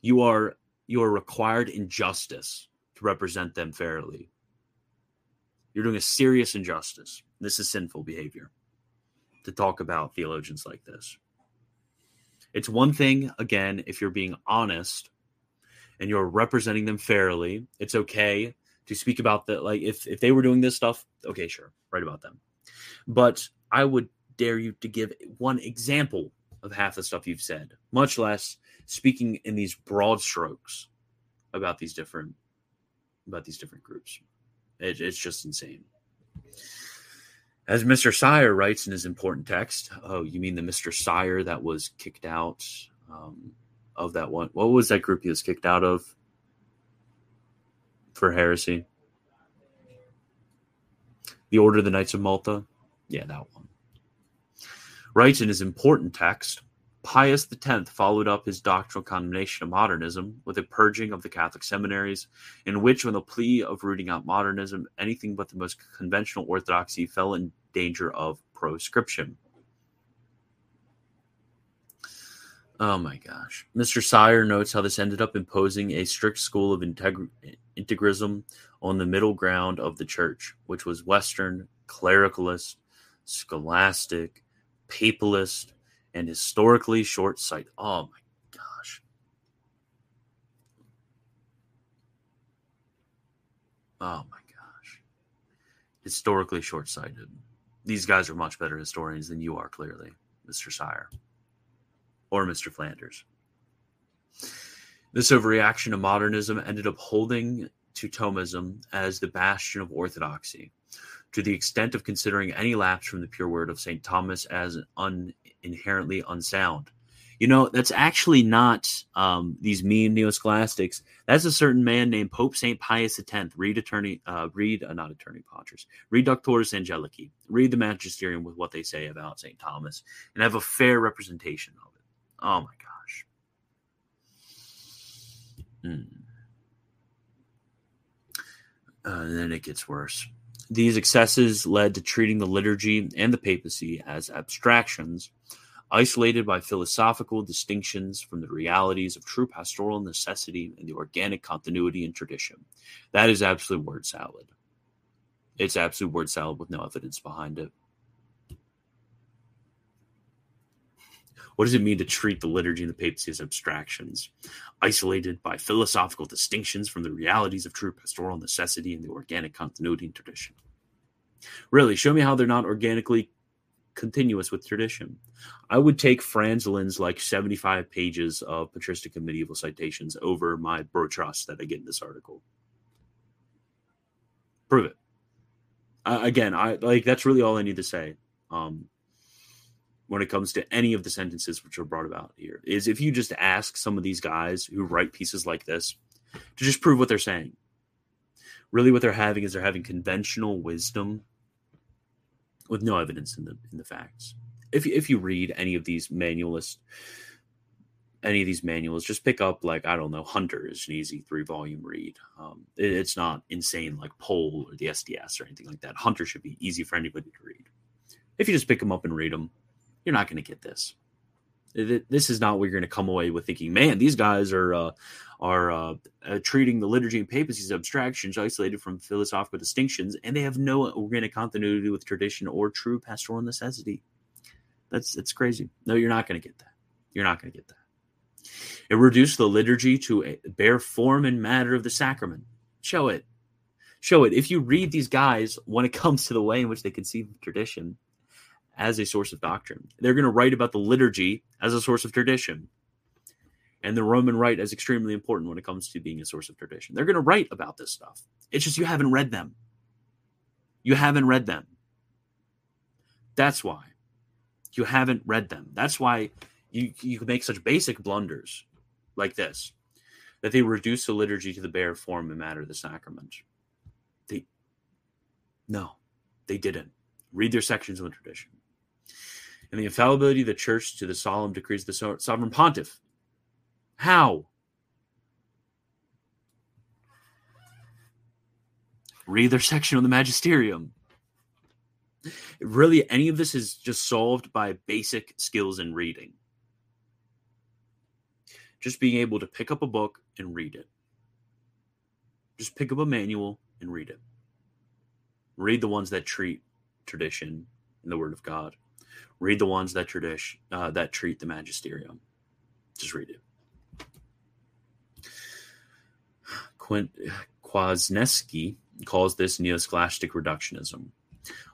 you are you are required in justice to represent them fairly. You're doing a serious injustice. This is sinful behavior to talk about theologians like this. It's one thing again if you're being honest and you're representing them fairly, it's okay to speak about the like if if they were doing this stuff, okay, sure, write about them. But I would dare you to give one example of half the stuff you've said, much less speaking in these broad strokes about these different about these different groups. It, it's just insane. As Mr. Sire writes in his important text, oh, you mean the Mr. Sire that was kicked out um, of that one. What was that group he was kicked out of for heresy? The Order of the Knights of Malta? Yeah, that one. Writes in his important text Pius X followed up his doctrinal condemnation of modernism with a purging of the Catholic seminaries, in which, on the plea of rooting out modernism, anything but the most conventional orthodoxy fell in danger of proscription. Oh my gosh. Mr. Sire notes how this ended up imposing a strict school of integ- integrism on the middle ground of the church, which was Western, clericalist, scholastic, papalist, and historically short sighted. Oh my gosh. Oh my gosh. Historically short sighted. These guys are much better historians than you are, clearly, Mr. Sire or Mr. Flanders. This overreaction to modernism ended up holding to Thomism as the bastion of orthodoxy, to the extent of considering any lapse from the pure word of St. Thomas as un- inherently unsound. You know, that's actually not um, these mean neoscholastics. That's a certain man named Pope St. Pius X. Read attorney, uh, read, uh, not Aeterni Patris, read Doctoris Angelici, read the Magisterium with what they say about St. Thomas, and have a fair representation of it. Oh my gosh. Mm. Uh, and then it gets worse. These excesses led to treating the liturgy and the papacy as abstractions, isolated by philosophical distinctions from the realities of true pastoral necessity and the organic continuity and tradition. That is absolute word salad. It's absolute word salad with no evidence behind it. What does it mean to treat the liturgy and the papacy as abstractions, isolated by philosophical distinctions from the realities of true pastoral necessity and the organic continuity and tradition? Really, show me how they're not organically continuous with tradition. I would take Franzelin's like 75 pages of patristic and medieval citations over my Brotros that I get in this article. Prove it. Uh, again, I like that's really all I need to say. Um, when it comes to any of the sentences which are brought about here is if you just ask some of these guys who write pieces like this to just prove what they're saying. Really, what they're having is they're having conventional wisdom with no evidence in the in the facts. If if you read any of these manualists, any of these manuals, just pick up like I don't know, Hunter is an easy three volume read. Um, it, it's not insane like Pohle or the SDS or anything like that. Hunter should be easy for anybody to read. If you just pick them up and read them, you're not going to get this. This is not where you're going to come away with thinking, man, these guys are uh, are uh, uh, treating the liturgy and papacy as abstractions isolated from philosophical distinctions, and they have no organic continuity with tradition or true pastoral necessity. That's it's crazy. No, you're not going to get that. You're not going to get that. It reduced the liturgy to a bare form and matter of the sacrament. Show it. Show it. If you read these guys when it comes to the way in which they conceive of tradition, as a source of doctrine. They're going to write about the liturgy as a source of tradition and the Roman rite as extremely important when it comes to being a source of tradition. They're going to write about this stuff. It's just you haven't read them. You haven't read them. That's why. You haven't read them. That's why you you make such basic blunders like this that they reduce the liturgy to the bare form and matter of the sacrament. They no, they didn't. Read their sections on tradition and the infallibility of the church to the solemn decrees of the sovereign pontiff. How? Read their section on the magisterium. Really, any of this is just solved by basic skills in reading. Just being able to pick up a book and read it. Just pick up a manual and read it. Read the ones that treat tradition and the Word of God. Read the ones that tradition uh, that treat the magisterium. Just read it. Quint Kwasniewski calls this neoscholastic reductionism.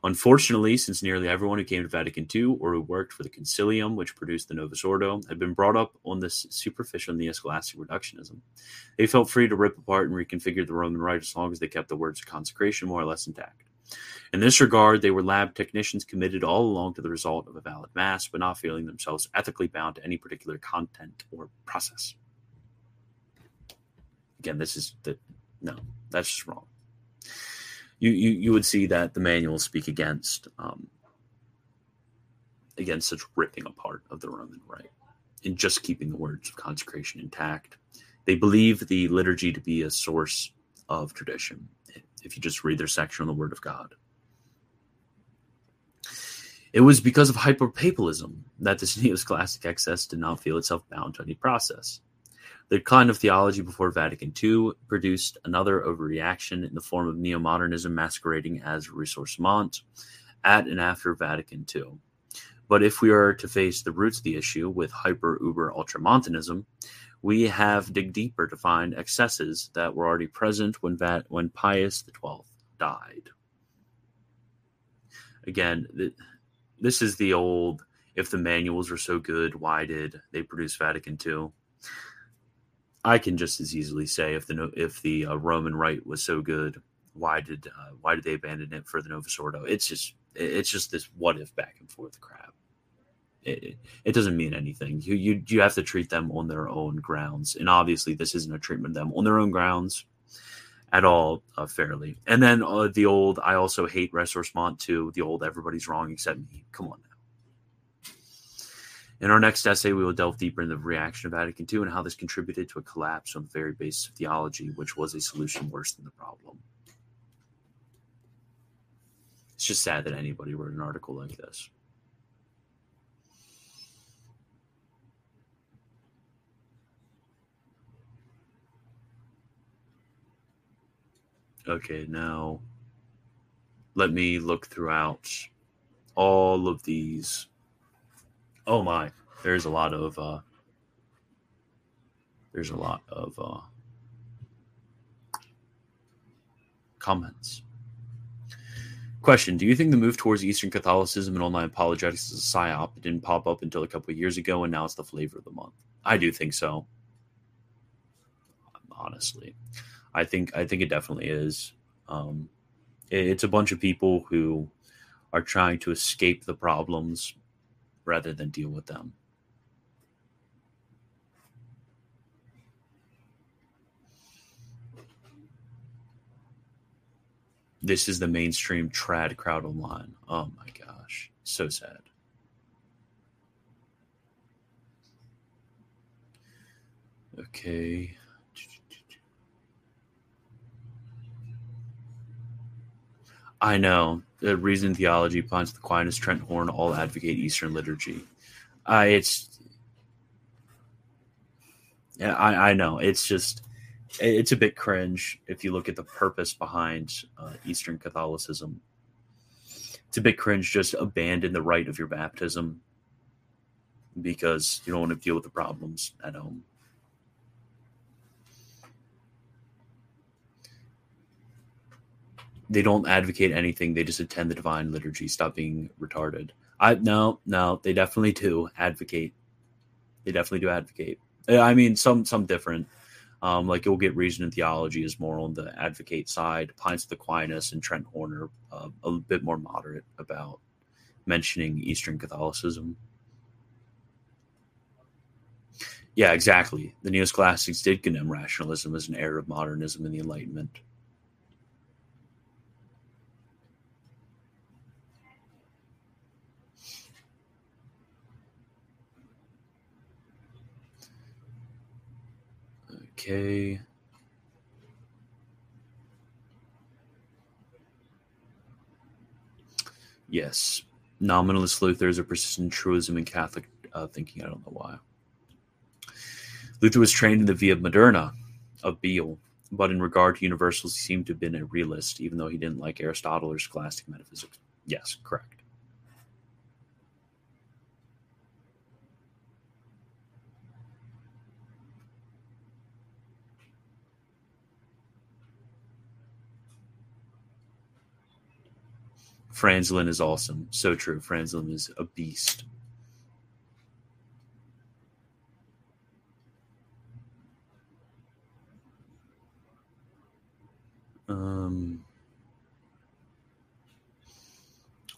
Unfortunately, since nearly everyone who came to Vatican II or who worked for the Consilium which produced the Novus Ordo had been brought up on this superficial neoscholastic reductionism, they felt free to rip apart and reconfigure the Roman Rite as long as they kept the words of consecration more or less intact. In this regard, they were lab technicians committed all along to the result of a valid mass, but not feeling themselves ethically bound to any particular content or process. Again, this is the no, that's just wrong. You you, you would see that the manuals speak against um, against such ripping apart of the Roman rite and just keeping the words of consecration intact. They believe the liturgy to be a source of tradition if you just read their section on the Word of God. It was because of hyperpapalism that this (laughs) neoscholastic excess did not feel itself bound to any process. The decline of theology before Vatican II produced another overreaction in the form of neomodernism masquerading as ressourcement at and after Vatican II. But if we are to face the roots of the issue with hyper uber ultramontanism, we have dig deeper to find excesses that were already present when Va- when Pius XII died. Again, th- this is the old if the manuals were so good, why did they produce Vatican II? I can just as easily say if the if the uh, Roman Rite was so good, why did uh, why did they abandon it for the Novus Ordo? It's just it's just this what if back and forth crap it, it doesn't mean anything. You, you you have to treat them on their own grounds, and obviously this isn't a treatment of them on their own grounds at all uh, fairly. And then uh, the old I also hate ressourcement too. The old everybody's wrong except me. Come on now. In our next essay, we will delve deeper into the reaction of Vatican II and how this contributed to a collapse on the very basis of theology, which was a solution worse than the problem. It's just sad that anybody wrote an article like this. Okay, now let me look throughout all of these. Oh my, there's a lot of uh, there's a lot of uh, comments. Question: Do you think the move towards Eastern Catholicism and online apologetics is a psyop? It didn't pop up until a couple of years ago, and now it's the flavor of the month. I do think so. Honestly, I think I think it definitely is. Um, it, it's a bunch of people who are trying to escape the problems rather than deal with them. This is the mainstream trad crowd online. Oh my gosh. So sad. Okay. I know. The reason theology, Ponce Aquinas, Trent Horn all advocate Eastern liturgy. Uh, it's yeah, I, I know. It's just it's a bit cringe if you look at the purpose behind uh, Eastern Catholicism. It's a bit cringe just abandon the rite of your baptism because you don't want to deal with the problems at home. They don't advocate anything. They just attend the divine liturgy. Stop being retarded. I no, no, they definitely do advocate. They definitely do advocate. I mean, some some different. Um, like you'll get reason and theology is more on the advocate side. Pints with Aquinas and Trent Horner uh, a bit more moderate about mentioning Eastern Catholicism. Yeah, exactly. The Neoscholastics did condemn rationalism as an error of modernism and the Enlightenment. Okay. Yes. Nominalist Luther is a persistent truism in Catholic uh, thinking. I don't know why. Luther was trained in the Via Moderna of Biel, but in regard to universals, he seemed to have been a realist, even though he didn't like Aristotle or scholastic metaphysics. Yes, correct. Franzelin is awesome. So true. Franzelin is a beast. Um,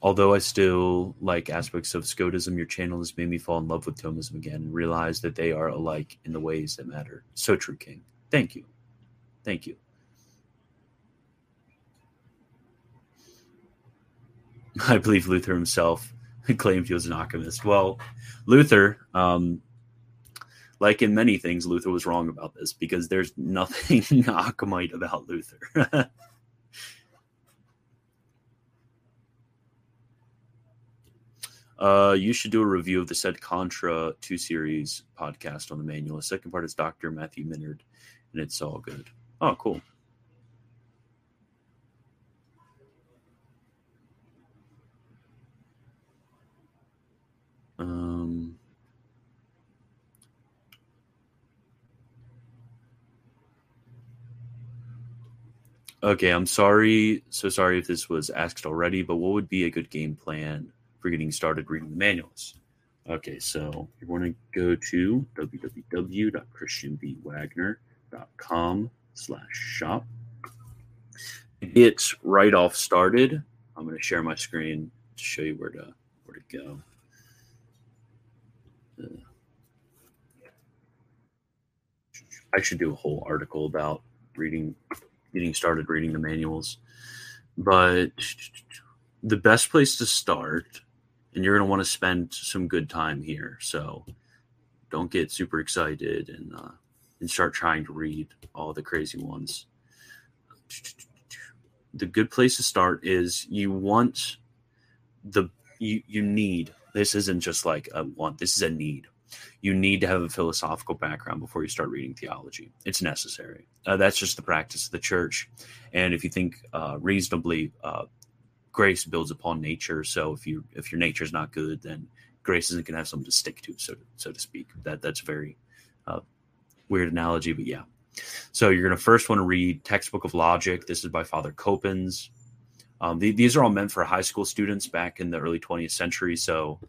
although I still like aspects of Scotism, your channel has made me fall in love with Thomism again and realize that they are alike in the ways that matter. So true, King. Thank you. Thank you. I believe Luther himself (laughs) claimed he was an alchemist. Well, Luther, um, like in many things, Luther was wrong about this because there's nothing (laughs) alchemite about Luther. (laughs) uh, you should do a review of the Sed Contra 2 series podcast on the manual. The second part is Dr. Matthew Minerd, and it's all good. Oh, cool. Um, okay, I'm sorry. So sorry if this was asked already, but what would be a good game plan for getting started reading the manuals? Okay, so you want to go to www.christianvwagner.com slash shop. Get right off started. I'm going to share my screen to show you where to where to go. I should do a whole article about reading, getting started reading the manuals. But the best place to start, and you're going to want to spend some good time here. So don't get super excited and uh, and start trying to read all the crazy ones. The good place to start is you want the you you need this isn't just like a want this is a need you need to have a philosophical background before you start reading theology. It's necessary. Uh, that's just the practice of the church. And if you think uh, reasonably, uh, grace builds upon nature. So if you if your nature is not good, then Grace isn't going to have something to stick to, so so to speak. That that's a very uh, weird analogy, but yeah. So you're going to first want to read Textbook of Logic. This is by Father Coppens. Um, the, these are all meant for high school students back in the early 20th century. So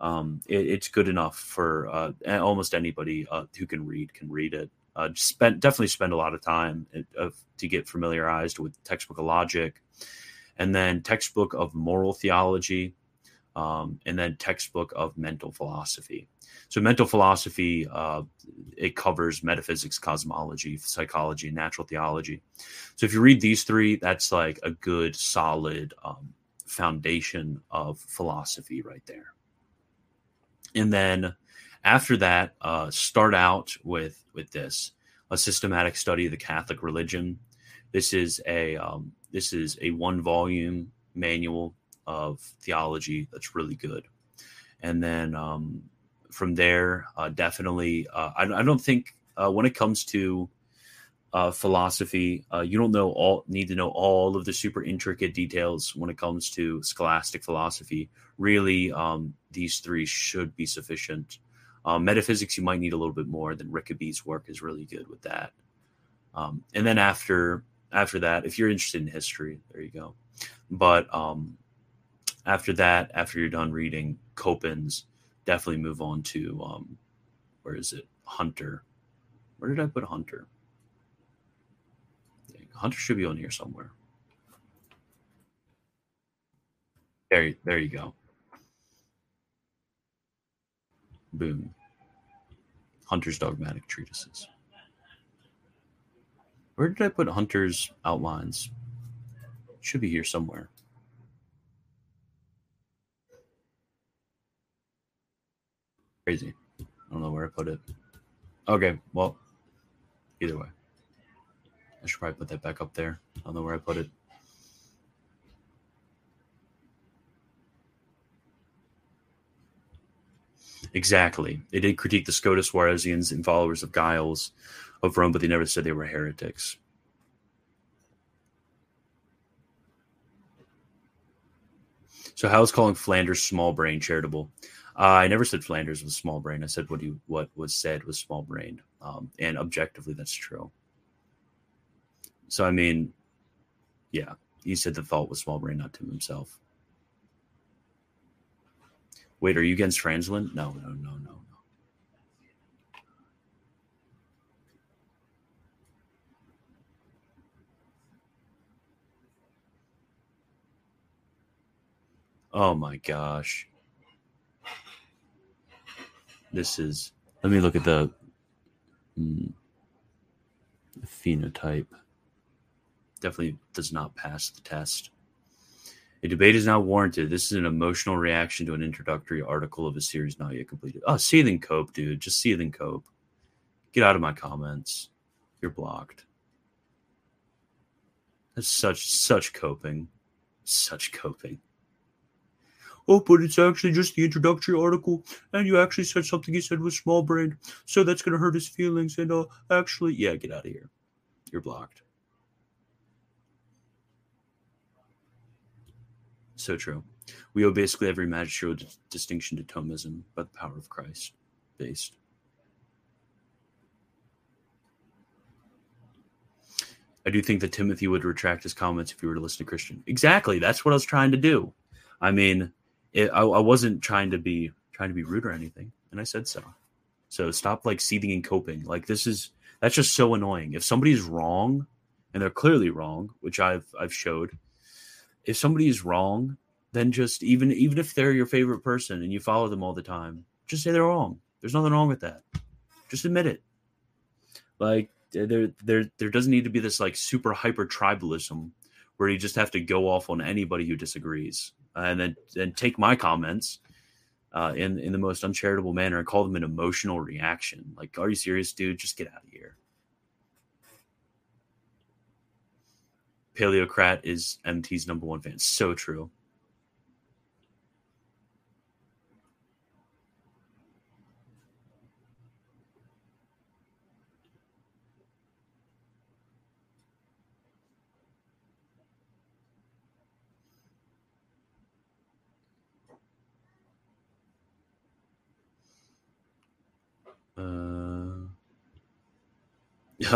um, it, it's good enough for uh, almost anybody uh, who can read can read it. Uh, spend definitely spend a lot of time of, to get familiarized with textbook of logic, and then textbook of moral theology, um, and then textbook of mental philosophy. So mental philosophy uh, it covers metaphysics, cosmology, psychology, and natural theology. So if you read these three, that's like a good solid um, foundation of philosophy right there and then after that, uh, start out with with this a systematic study of the Catholic religion. This is a um, this is a one volume manual of theology that's really good, and then um, from there, uh, definitely, uh, I, I, don't think uh, when it comes to uh, philosophy, uh, you don't know all need to know all of the super intricate details when it comes to scholastic philosophy. Really, um, these three should be sufficient. Um, metaphysics, you might need a little bit more. Than Rickaby's work is really good with that. Um, and then after after that, if you're interested in history, there you go. But um, after that, after you're done reading Coppens, definitely move on to um, where is it? Hunter. Where did I put Hunter? Hunter should be on here somewhere. There, there you go. Boom. Hunter's dogmatic treatises. Where did I put Hunter's outlines? should be here somewhere. Crazy. I don't know where I put it. Okay, well, either way. I should probably put that back up there. I don't know where I put it. Exactly. They did critique the Scotus Suarezians and followers of Giles of Rome, but they never said they were heretics. So, how is calling Flanders small brain charitable? Uh, I never said Flanders was small brain. I said what he what was said was small brain, um, and objectively, that's true. So I mean, yeah, he said the fault was small brain, not Tim himself. Wait, are you against Franzelin? No, no, no, no, no. Oh my gosh. This is. Let me look at the, mm, phenotype definitely does not pass the test. A debate is not warranted. This is an emotional reaction to an introductory article of a series not yet completed. Oh, seething cope, dude. Just seething cope. Get out of my comments. You're blocked. That's such such coping. Such coping. Oh, but it's actually just the introductory article, and you actually said something he said was small brain, so that's gonna hurt his feelings. And uh, actually, yeah, get out of here. You're blocked. So true. We owe basically every magisterial d- distinction to Thomism by the power of Christ, based. I do think that Timothy would retract his comments if he were to listen to Christian. Exactly. That's what I was trying to do. I mean, it, I, I wasn't trying to be trying to be rude or anything, and I said so. So stop like seething and coping. Like this is that's just so annoying. If somebody's wrong, and they're clearly wrong, which I've I've showed, if somebody is wrong, then just even even if they're your favorite person and you follow them all the time, just say they're wrong. There's nothing wrong with that. Just admit it. Like there there there doesn't need to be this like super hyper tribalism where you just have to go off on anybody who disagrees and then then take my comments uh, in in the most uncharitable manner and call them an emotional reaction. Like, are you serious, dude? Just get out of here. Paleocrat is MT's number one fan. So true.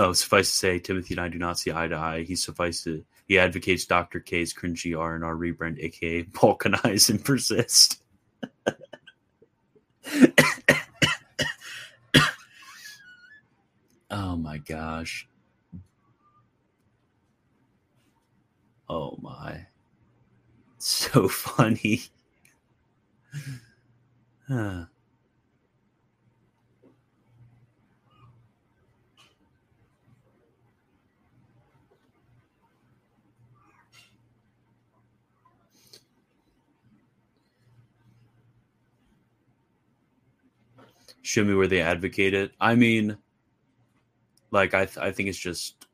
Oh, suffice to say, Timothy and I do not see eye to eye. He suffice to he advocates Dr. K's cringy R and R rebrand, aka (laughs) balkanize and persist. (coughs) oh my gosh. Oh my. So (laughs) funny. (sighs) Huh. Show me where they advocate it. I mean, like I th- I think it's just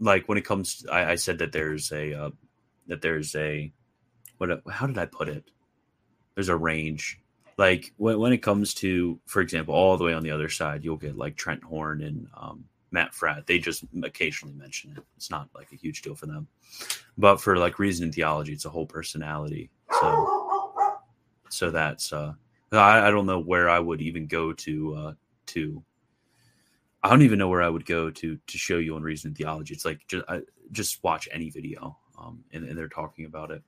like when it comes. To, I, I said that there's a uh, that there's a what? How did I put it? There's a range. Like when when it comes to, for example, all the way on the other side, you'll get like Trent Horn and um, Matt Fradd. They just occasionally mention it. It's not like a huge deal for them. But for like reason and theology, it's a whole personality. So so that's uh I, I don't know where I would even go to uh, to. I don't even know where I would go to to show you on reason and theology. It's like just I, just watch any video, um, and, and they're talking about it.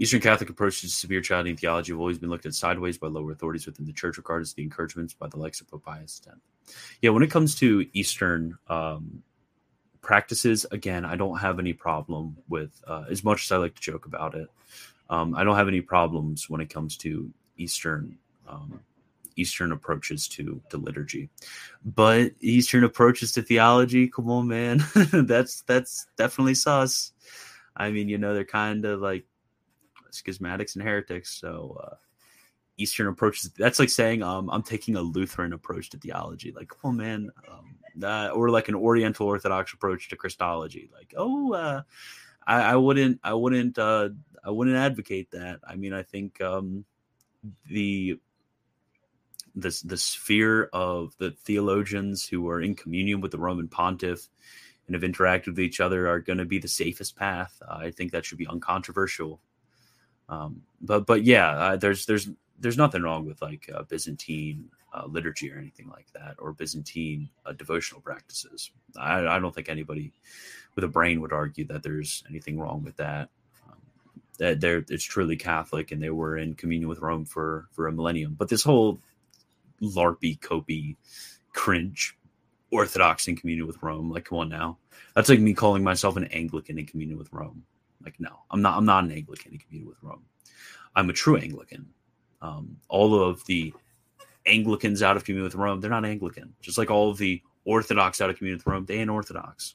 Eastern Catholic approaches to severe childhood theology have always been looked at sideways by lower authorities within the church, regarded as the encouragements by the likes of Pope Pius X. Yeah, when it comes to Eastern um, practices, again, I don't have any problem with, uh, as much as I like to joke about it, um, I don't have any problems when it comes to Eastern um, Eastern approaches to to liturgy, but Eastern approaches to theology. Come on, man, (laughs) that's that's definitely sus. I mean, you know, they're kind of like schismatics and heretics. So uh, Eastern approaches. That's like saying um, I'm taking a Lutheran approach to theology. Like, come on, man. Um, or like an Oriental Orthodox approach to Christology. Like, oh, uh, I, I, wouldn't, I wouldn't uh, I wouldn't advocate that. I mean, I think um, the the the sphere of the theologians who are in communion with the Roman Pontiff and have interacted with each other are going to be the safest path. Uh, I think that should be uncontroversial. Um, but but yeah, uh, there's there's there's nothing wrong with like uh, Byzantine uh, liturgy or anything like that, or Byzantine uh, devotional practices. I, I, don't think anybody with a brain would argue that there's anything wrong with that that they're it's truly Catholic and they were in communion with Rome for for a millennium. But this whole larpy, copy, cringe, Orthodox in communion with Rome, like come on now, that's like me calling myself an Anglican in communion with Rome. Like no, I'm not. I'm not an Anglican in communion with Rome. I'm a true Anglican. Um, all of the Anglicans out of communion with Rome, they're not Anglican. Just like all of the Orthodox out of communion with Rome, they ain't Orthodox.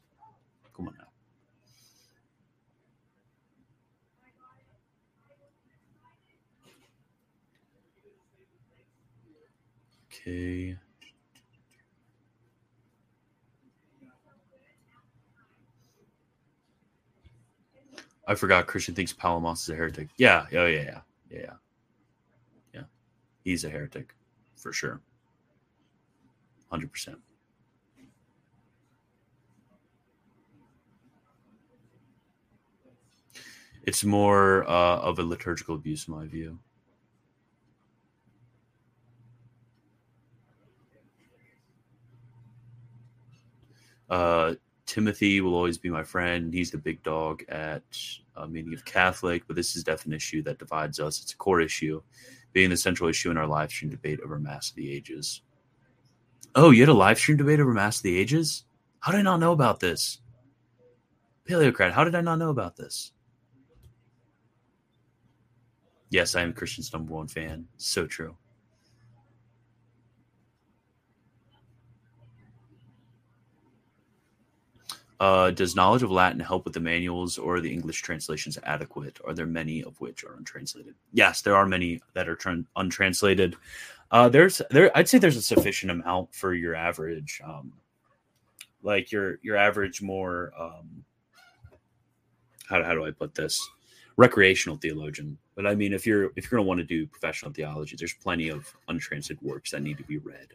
Come on now. Okay. I forgot Christian thinks Palamas is a heretic. Yeah, oh yeah, yeah, yeah, yeah. Yeah. He's a heretic for sure. 100%. It's more uh, of a liturgical abuse, in my view. Uh, Timothy will always be my friend. He's the big dog at a meeting of Catholic, but this is definitely an issue that divides us. It's a core issue, being the central issue in our live stream debate over Mass of the Ages. Oh, you had a live stream debate over Mass of the Ages? How did I not know about this? Paleocrat, how did I not know about this? Yes, I am Christian's number one fan. So true. Uh, does knowledge of Latin help with the manuals or the English translations adequate? Are there many of which are untranslated? Yes, there are many that are tran- untranslated. Uh, there's there I'd say there's a sufficient amount for your average um, like your your average more um, how, how do I put this recreational theologian. But I mean if you're if you're going to want to do professional theology, there's plenty of untranslated works that need to be read.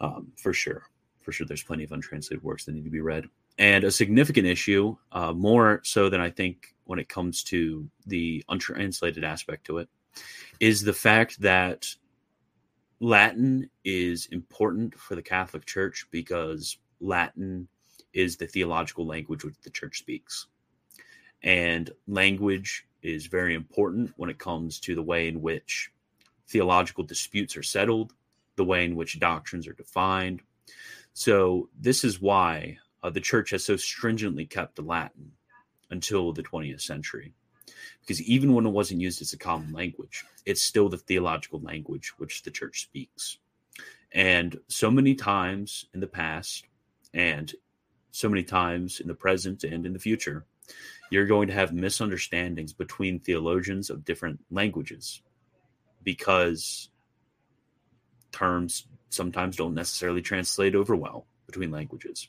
Um, for sure for sure there's plenty of untranslated works that need to be read and a significant issue uh, more so than i think when it comes to the untranslated aspect to it is the fact that Latin is important for the Catholic Church because Latin is the theological language which the church speaks. And language is very important when it comes to the way in which theological disputes are settled, the way in which doctrines are defined. So, this is why uh, the church has so stringently kept the Latin until the 20th century. Because even when it wasn't used as a common language, it's still the theological language which the church speaks. And so many times in the past, and so many times in the present and in the future, you're going to have misunderstandings between theologians of different languages because terms sometimes don't necessarily translate over well between languages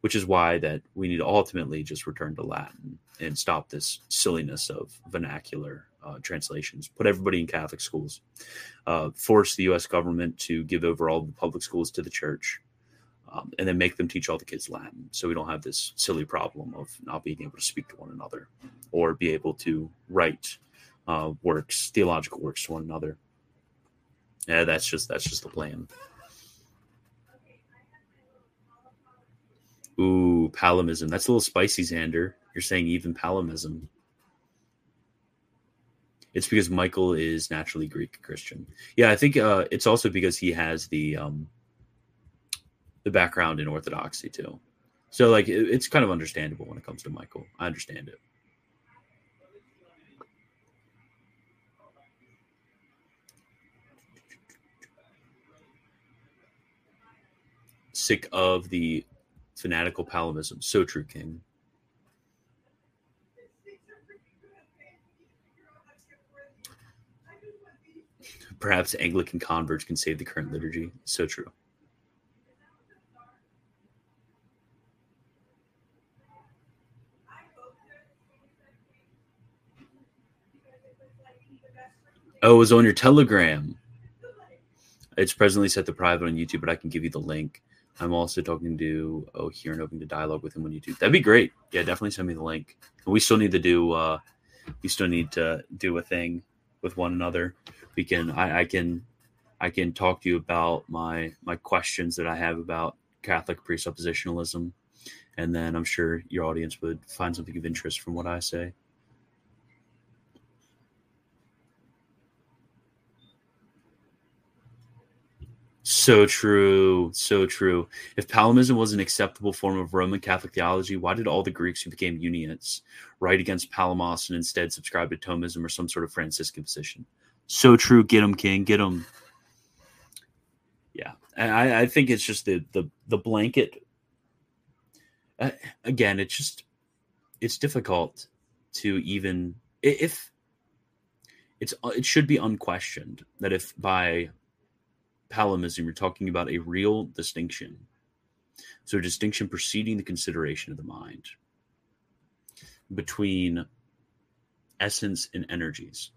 which is why that we need to ultimately just return to latin and stop this silliness of vernacular uh, translations put everybody in catholic schools uh, force the us government to give over all the public schools to the church um, and then make them teach all the kids Latin. So we don't have this silly problem of not being able to speak to one another or be able to write uh, works, theological works to one another. Yeah, that's just that's just the plan. Ooh, Palamism. That's a little spicy, Xander. You're saying even Palamism. It's because Michael is naturally Greek Christian. Yeah, I think uh, it's also because he has the um, the background in orthodoxy too. So like it, it's kind of understandable when it comes to Michael. I understand it. Sick of the fanatical Palamism. So true, King. Perhaps Anglican converts can save the current liturgy. So true. Oh, it was on your Telegram. It's presently set to private on YouTube, but I can give you the link. I'm also talking to oh here and hoping to dialogue with him on YouTube. That'd be great. Yeah, definitely send me the link. We still need to do uh we still need to do a thing with one another. We can I, I can I can talk to you about my my questions that I have about Catholic presuppositionalism, and then I'm sure your audience would find something of interest from what I say. So true. So true. If Palamism was an acceptable form of Roman Catholic theology, why did all the Greeks who became Uniates write against Palamas and instead subscribe to Thomism or some sort of Franciscan position? So true. Get him, King. Get him. Yeah. I, I think it's just the, the, the blanket. Uh, again, it's just, it's difficult to even, if it's, it should be unquestioned that if by Palamism, you're talking about a real distinction. So, a distinction preceding the consideration of the mind between essence and energies.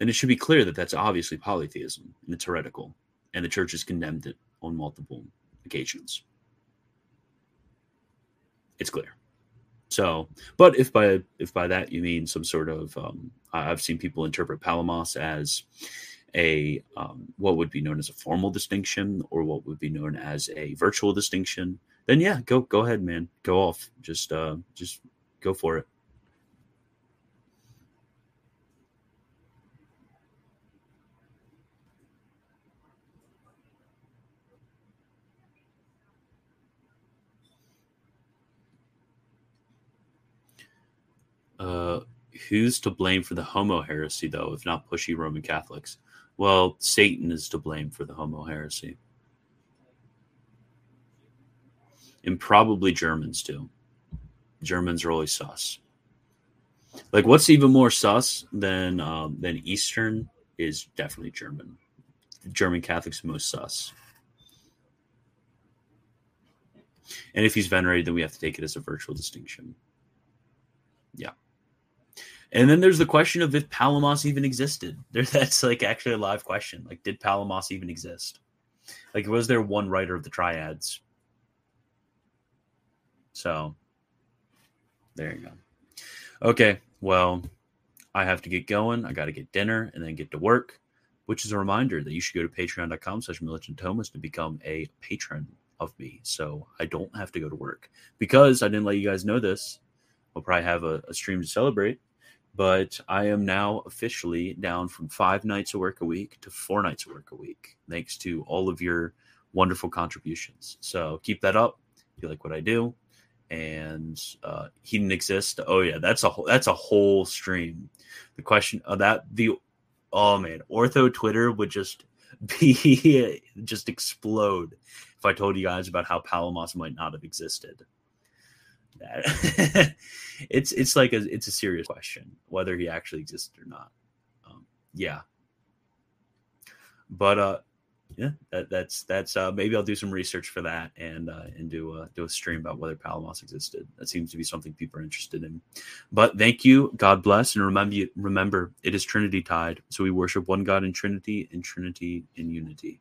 And it should be clear that that's obviously polytheism and it's heretical, and the church has condemned it on multiple occasions. It's clear. So, but if by if by that you mean some sort of, um, I've seen people interpret Palamas as a um, what would be known as a formal distinction or what would be known as a virtual distinction, then yeah, go go ahead, man, go off. Just uh, just go for it. Uh, who's to blame for the homo heresy, though, if not pushy Roman Catholics? Well, Satan is to blame for the homo heresy. And probably Germans too. Germans are always sus. Like, what's even more sus than um, than Eastern is definitely German. German Catholics most sus. And if he's venerated, then we have to take it as a virtual distinction. Yeah. And then there's the question of if Palamas even existed. (laughs) There, that's like actually a live question. Like, did Palamas even exist? Like, was there one writer of the triads? So, there you go. Okay, well, I have to get going. I got to get dinner and then get to work, which is a reminder that you should go to patreon.com slash militant Thomist to become a patron of me. So I don't have to go to work because I didn't let you guys know this. We'll probably have a, a stream to celebrate, but I am now officially down from five nights of work a week to four nights of work a week, thanks to all of your wonderful contributions. So keep that up. If you like what I do, and uh, he didn't exist. Oh yeah, that's a whole, that's a whole stream. The question of that the oh man, ortho Twitter would just (laughs) be just explode if I told you guys about how Palamas might not have existed. (laughs) it's it's like a it's a serious question whether he actually existed or not. Um, yeah, but uh, yeah, that, that's that's uh, maybe I'll do some research for that and uh, and do a do a stream about whether Palamas existed. That seems to be something people are interested in. But thank you, God bless, and remember remember it is Trinity tide, so we worship one God in Trinity, in Trinity in unity.